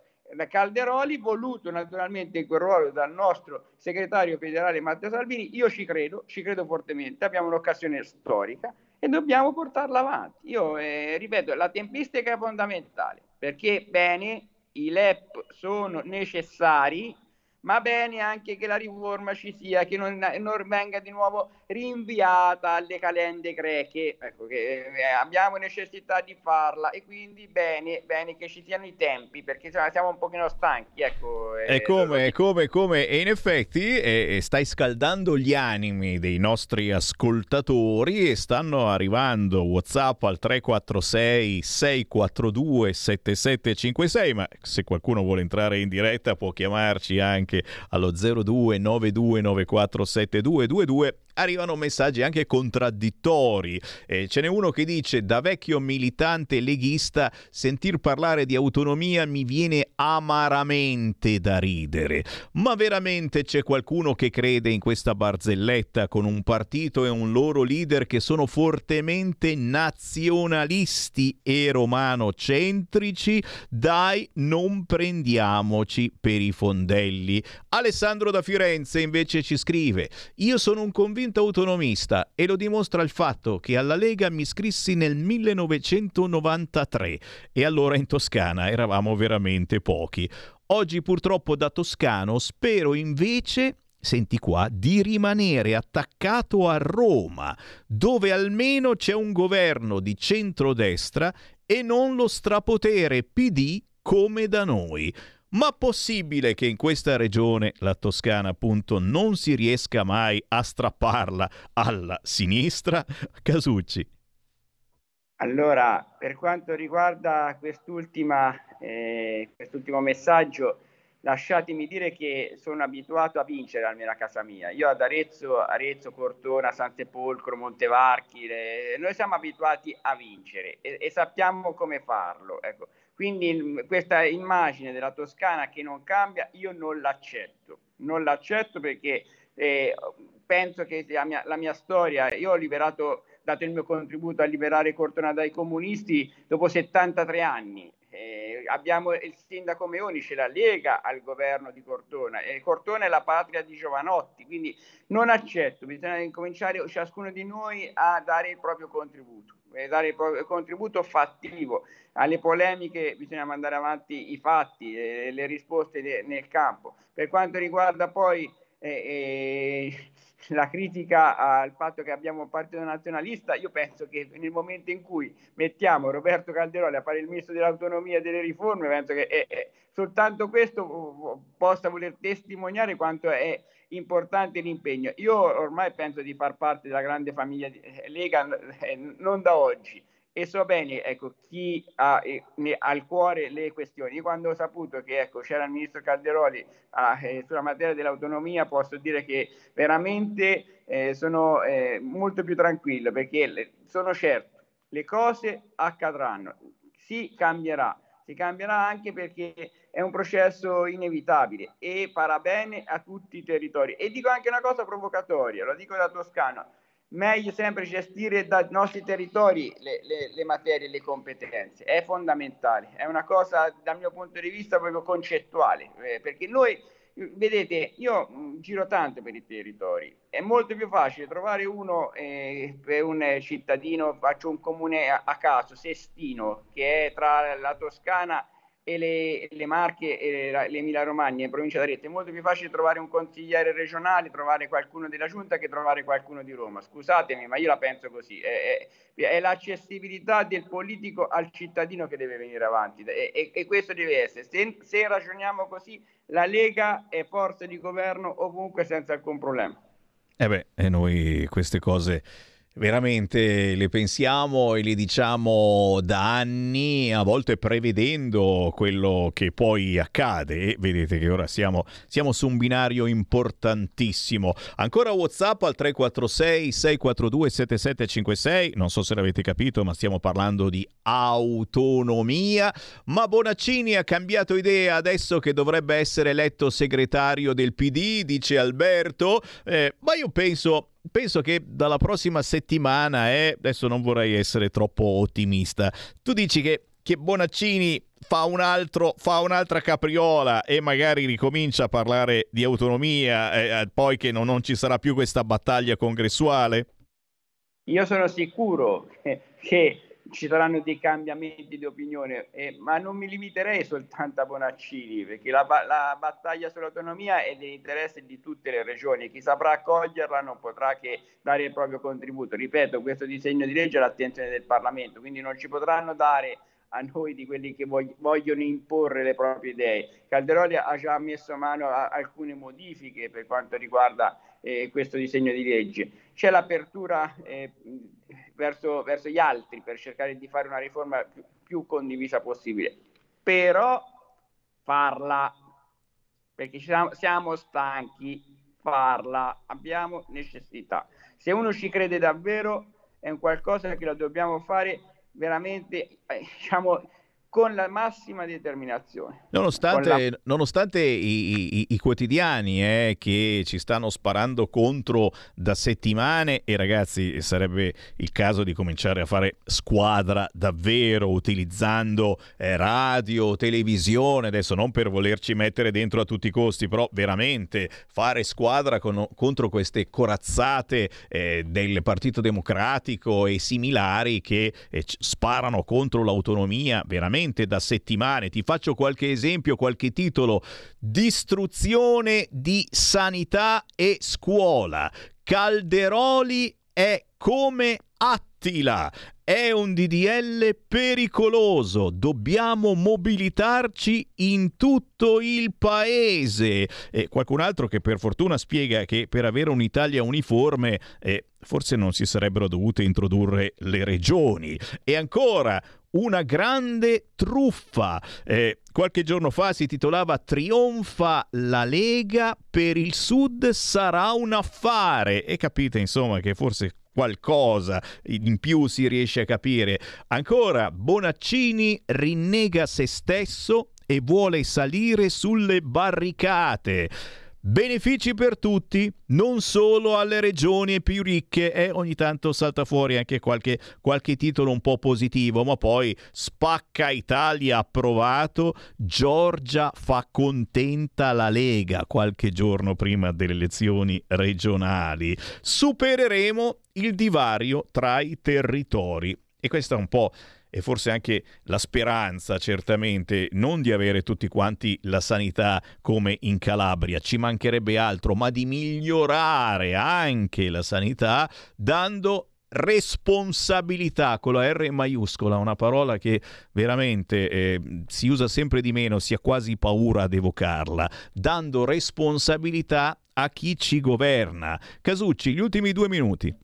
Calderoli, voluto naturalmente in quel ruolo dal nostro segretario federale Matteo Salvini, io ci credo, ci credo fortemente, abbiamo un'occasione storica e dobbiamo portarla avanti. Io eh, ripeto, la tempistica è fondamentale perché bene, i LEP sono necessari, ma bene anche che la riforma ci sia, che non, non venga di nuovo rinviata alle calende greche, ecco, che eh, abbiamo necessità di farla e quindi bene, bene che ci siano i tempi perché siamo un pochino stanchi. Ecco, eh, come, è come, come, e in effetti eh, stai scaldando gli animi dei nostri ascoltatori e stanno arrivando WhatsApp al 346 642 7756, ma se qualcuno vuole entrare in diretta può chiamarci anche allo 0292947222 arrivano messaggi anche contraddittori. Eh, ce n'è uno che dice: Da vecchio militante leghista, sentir parlare di autonomia mi viene amaramente da ridere. Ma veramente c'è qualcuno che crede in questa barzelletta con un partito e un loro leader che sono fortemente nazionalisti e romanocentrici? Dai, non prendiamoci per i fondelli. Alessandro da Firenze invece ci scrive: Io sono un convinto convinto autonomista e lo dimostra il fatto che alla Lega mi iscrissi nel 1993 e allora in Toscana eravamo veramente pochi. Oggi purtroppo da toscano spero invece senti qua, di rimanere attaccato a Roma, dove almeno c'è un governo di centrodestra e non lo strapotere PD come da noi. Ma possibile che in questa regione, la Toscana appunto, non si riesca mai a strapparla alla sinistra? Casucci. Allora, per quanto riguarda eh, quest'ultimo messaggio, lasciatemi dire che sono abituato a vincere almeno a casa mia. Io ad Arezzo, Arezzo, Cortona, San Sepolcro, Montevarchi, noi siamo abituati a vincere e, e sappiamo come farlo. Ecco quindi questa immagine della Toscana che non cambia, io non l'accetto, non l'accetto perché eh, penso che la mia, la mia, storia, io ho liberato, dato il mio contributo a liberare Cortona dai comunisti dopo 73 anni. Eh, abbiamo il sindaco Meoni, c'è la Lega al governo di Cortona. E Cortona è la patria di Giovanotti, quindi non accetto, bisogna incominciare ciascuno di noi a dare il proprio contributo, dare il proprio contributo fattivo alle polemiche bisogna mandare avanti i fatti e eh, le risposte de- nel campo. Per quanto riguarda poi eh, eh, la critica al fatto che abbiamo un partito nazionalista, io penso che nel momento in cui mettiamo Roberto Calderoli a fare il ministro dell'autonomia e delle riforme, penso che è, soltanto questo possa voler testimoniare quanto è importante l'impegno. Io ormai penso di far parte della grande famiglia di Lega eh, non da oggi e so bene ecco, chi ha eh, al cuore le questioni. Io quando ho saputo che ecco, c'era il ministro Calderoli ah, eh, sulla materia dell'autonomia posso dire che veramente eh, sono eh, molto più tranquillo perché le, sono certo le cose accadranno, si cambierà, si cambierà anche perché è un processo inevitabile e farà bene a tutti i territori. E dico anche una cosa provocatoria, lo dico da toscano, meglio sempre gestire dai nostri territori le, le, le materie le competenze, è fondamentale, è una cosa dal mio punto di vista proprio concettuale, eh, perché noi, vedete, io giro tanto per i territori, è molto più facile trovare uno eh, per un cittadino, faccio un comune a, a caso, Sestino, che è tra la Toscana le, le Marche e l'Emilia Romagna in provincia d'Arezzo è molto più facile trovare un consigliere regionale, trovare qualcuno della giunta che trovare qualcuno di Roma. Scusatemi, ma io la penso così. È, è, è l'accessibilità del politico al cittadino che deve venire avanti e, e questo deve essere. Se, se ragioniamo così, la Lega è forza di governo ovunque senza alcun problema. Eh beh, e noi queste cose veramente le pensiamo e le diciamo da anni, a volte prevedendo quello che poi accade. E vedete che ora siamo, siamo su un binario importantissimo. Ancora WhatsApp al 346 642 7756. Non so se l'avete capito, ma stiamo parlando di autonomia. Ma Bonaccini ha cambiato idea adesso che dovrebbe essere eletto segretario del PD, dice Alberto. Eh, ma io penso penso che dalla prossima settimana, eh, adesso non vorrei essere troppo ottimista, tu dici che, che Bonaccini fa, un altro, fa un'altra capriola e magari ricomincia a parlare di autonomia, eh, eh poi che non, non ci sarà più questa battaglia congressuale? Io sono sicuro che, che ci saranno dei cambiamenti di opinione, eh, ma non mi limiterei soltanto a Bonaccini, perché la, la battaglia sull'autonomia è dell'interesse di tutte le regioni. Chi saprà accoglierla non potrà che dare il proprio contributo. Ripeto, questo disegno di legge è all'attenzione del Parlamento, quindi non ci potranno dare a noi di quelli che vog- vogliono imporre le proprie idee. Calderoli ha già messo mano a alcune modifiche per quanto riguarda eh, questo disegno di legge. C'è l'apertura eh, verso, verso, gli altri per cercare di fare una riforma più, più condivisa possibile, però farla, perché siamo, siamo stanchi, farla, abbiamo necessità. Se uno ci crede davvero è un qualcosa che lo dobbiamo fare veramente, eh, diciamo, con la massima determinazione. Nonostante, la... nonostante i, i, i, quotidiani eh, che ci stanno sparando contro da settimane e ragazzi sarebbe il caso di cominciare a fare squadra davvero utilizzando eh, radio, televisione, adesso non per volerci mettere dentro a tutti i costi, però veramente fare squadra con, contro queste corazzate eh, del Partito Democratico e similari che eh, sparano contro l'autonomia, veramente veramente da settimane. Ti faccio qualche esempio, qualche titolo. Distruzione di sanità e scuola. Calderoli è come Attila. È un DDL pericoloso, dobbiamo mobilitarci in tutto il paese. E qualcun altro che per fortuna spiega che per avere un'Italia uniforme eh, forse non si sarebbero dovute introdurre le regioni. E ancora, una grande truffa. Eh, qualche giorno fa si titolava Trionfa la Lega, per il Sud sarà un affare. E capite insomma che forse qualcosa in più si riesce a capire. Ancora, Bonaccini rinnega se stesso e vuole salire sulle barricate. Benefici per tutti, non solo alle regioni più ricche e ogni tanto salta fuori anche qualche, qualche titolo un po' positivo, ma poi spacca Italia approvato, Giorgia fa contenta la Lega qualche giorno prima delle elezioni regionali. Supereremo il divario tra i territori. E questa è un po' e forse anche la speranza, certamente, non di avere tutti quanti la sanità come in Calabria, ci mancherebbe altro, ma di migliorare anche la sanità dando responsabilità con la R maiuscola, una parola che veramente eh, si usa sempre di meno, si ha quasi paura ad evocarla, dando responsabilità a chi ci governa. Casucci, gli ultimi due minuti.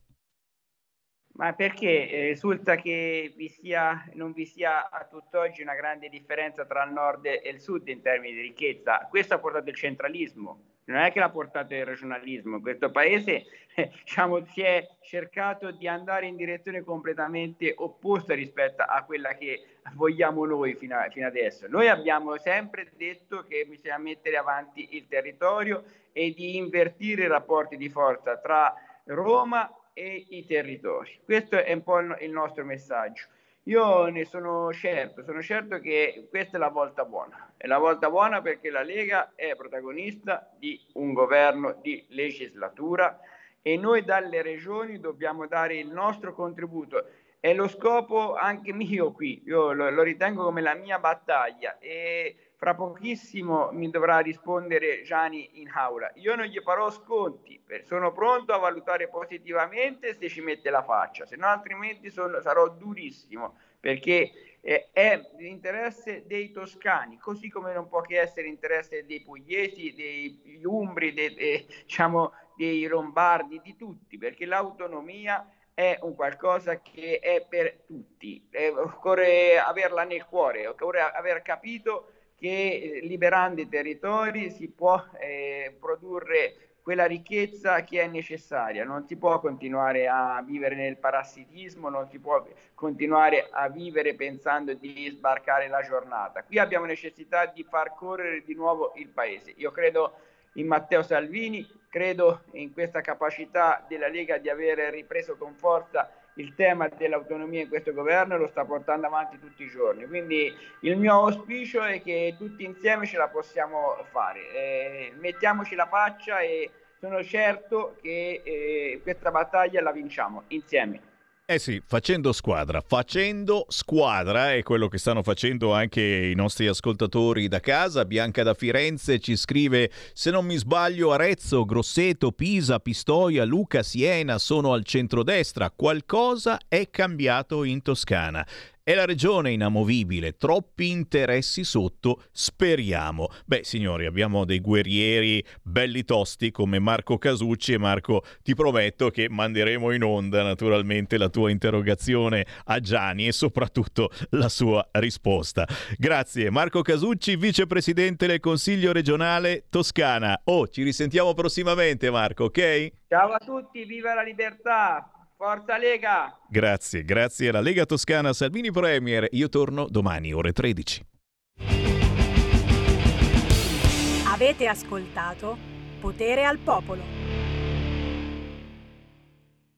Ma perché eh, risulta che vi sia, non vi sia a tutt'oggi una grande differenza tra il nord e il sud in termini di ricchezza? Questo ha portato il centralismo, non è che l'ha portato il regionalismo. In questo paese eh, diciamo, si è cercato di andare in direzione completamente opposta rispetto a quella che vogliamo noi fino, a, fino adesso. Noi abbiamo sempre detto che bisogna mettere avanti il territorio e di invertire i rapporti di forza tra Roma e i territori. Questo è un po' il nostro messaggio. Io ne sono certo, sono certo che questa è la volta buona. È la volta buona perché la Lega è protagonista di un governo di legislatura e noi dalle regioni dobbiamo dare il nostro contributo. È lo scopo anche mio qui, io lo, lo ritengo come la mia battaglia e fra pochissimo mi dovrà rispondere Gianni in aula. Io non gli farò sconti, sono pronto a valutare positivamente se ci mette la faccia, se no altrimenti sono, sarò durissimo perché eh, è l'interesse dei toscani, così come non può che essere interesse dei pugliesi, dei umbri, dei, dei, diciamo, dei lombardi, di tutti, perché l'autonomia è un qualcosa che è per tutti, eh, occorre averla nel cuore, occorre aver capito che liberando i territori si può eh, produrre quella ricchezza che è necessaria. Non si può continuare a vivere nel parassitismo, non si può continuare a vivere pensando di sbarcare la giornata. Qui abbiamo necessità di far correre di nuovo il paese. Io credo in Matteo Salvini, credo in questa capacità della Lega di aver ripreso con forza il tema dell'autonomia in questo governo lo sta portando avanti tutti i giorni. Quindi il mio auspicio è che tutti insieme ce la possiamo fare. Eh, mettiamoci la faccia e sono certo che eh, questa battaglia la vinciamo insieme. Eh sì, facendo squadra, facendo squadra è quello che stanno facendo anche i nostri ascoltatori da casa. Bianca da Firenze ci scrive: Se non mi sbaglio, Arezzo, Grosseto, Pisa, Pistoia, Luca, Siena sono al centrodestra. Qualcosa è cambiato in Toscana. È la regione inamovibile, troppi interessi sotto, speriamo. Beh, signori, abbiamo dei guerrieri belli tosti come Marco Casucci e Marco, ti prometto che manderemo in onda naturalmente la tua interrogazione a Gianni e soprattutto la sua risposta. Grazie, Marco Casucci, vicepresidente del Consiglio regionale Toscana. Oh, ci risentiamo prossimamente, Marco, ok? Ciao a tutti, viva la libertà! Forza Lega! Grazie, grazie alla Lega Toscana Salvini Premier. Io torno domani ore 13. Avete ascoltato Potere al Popolo.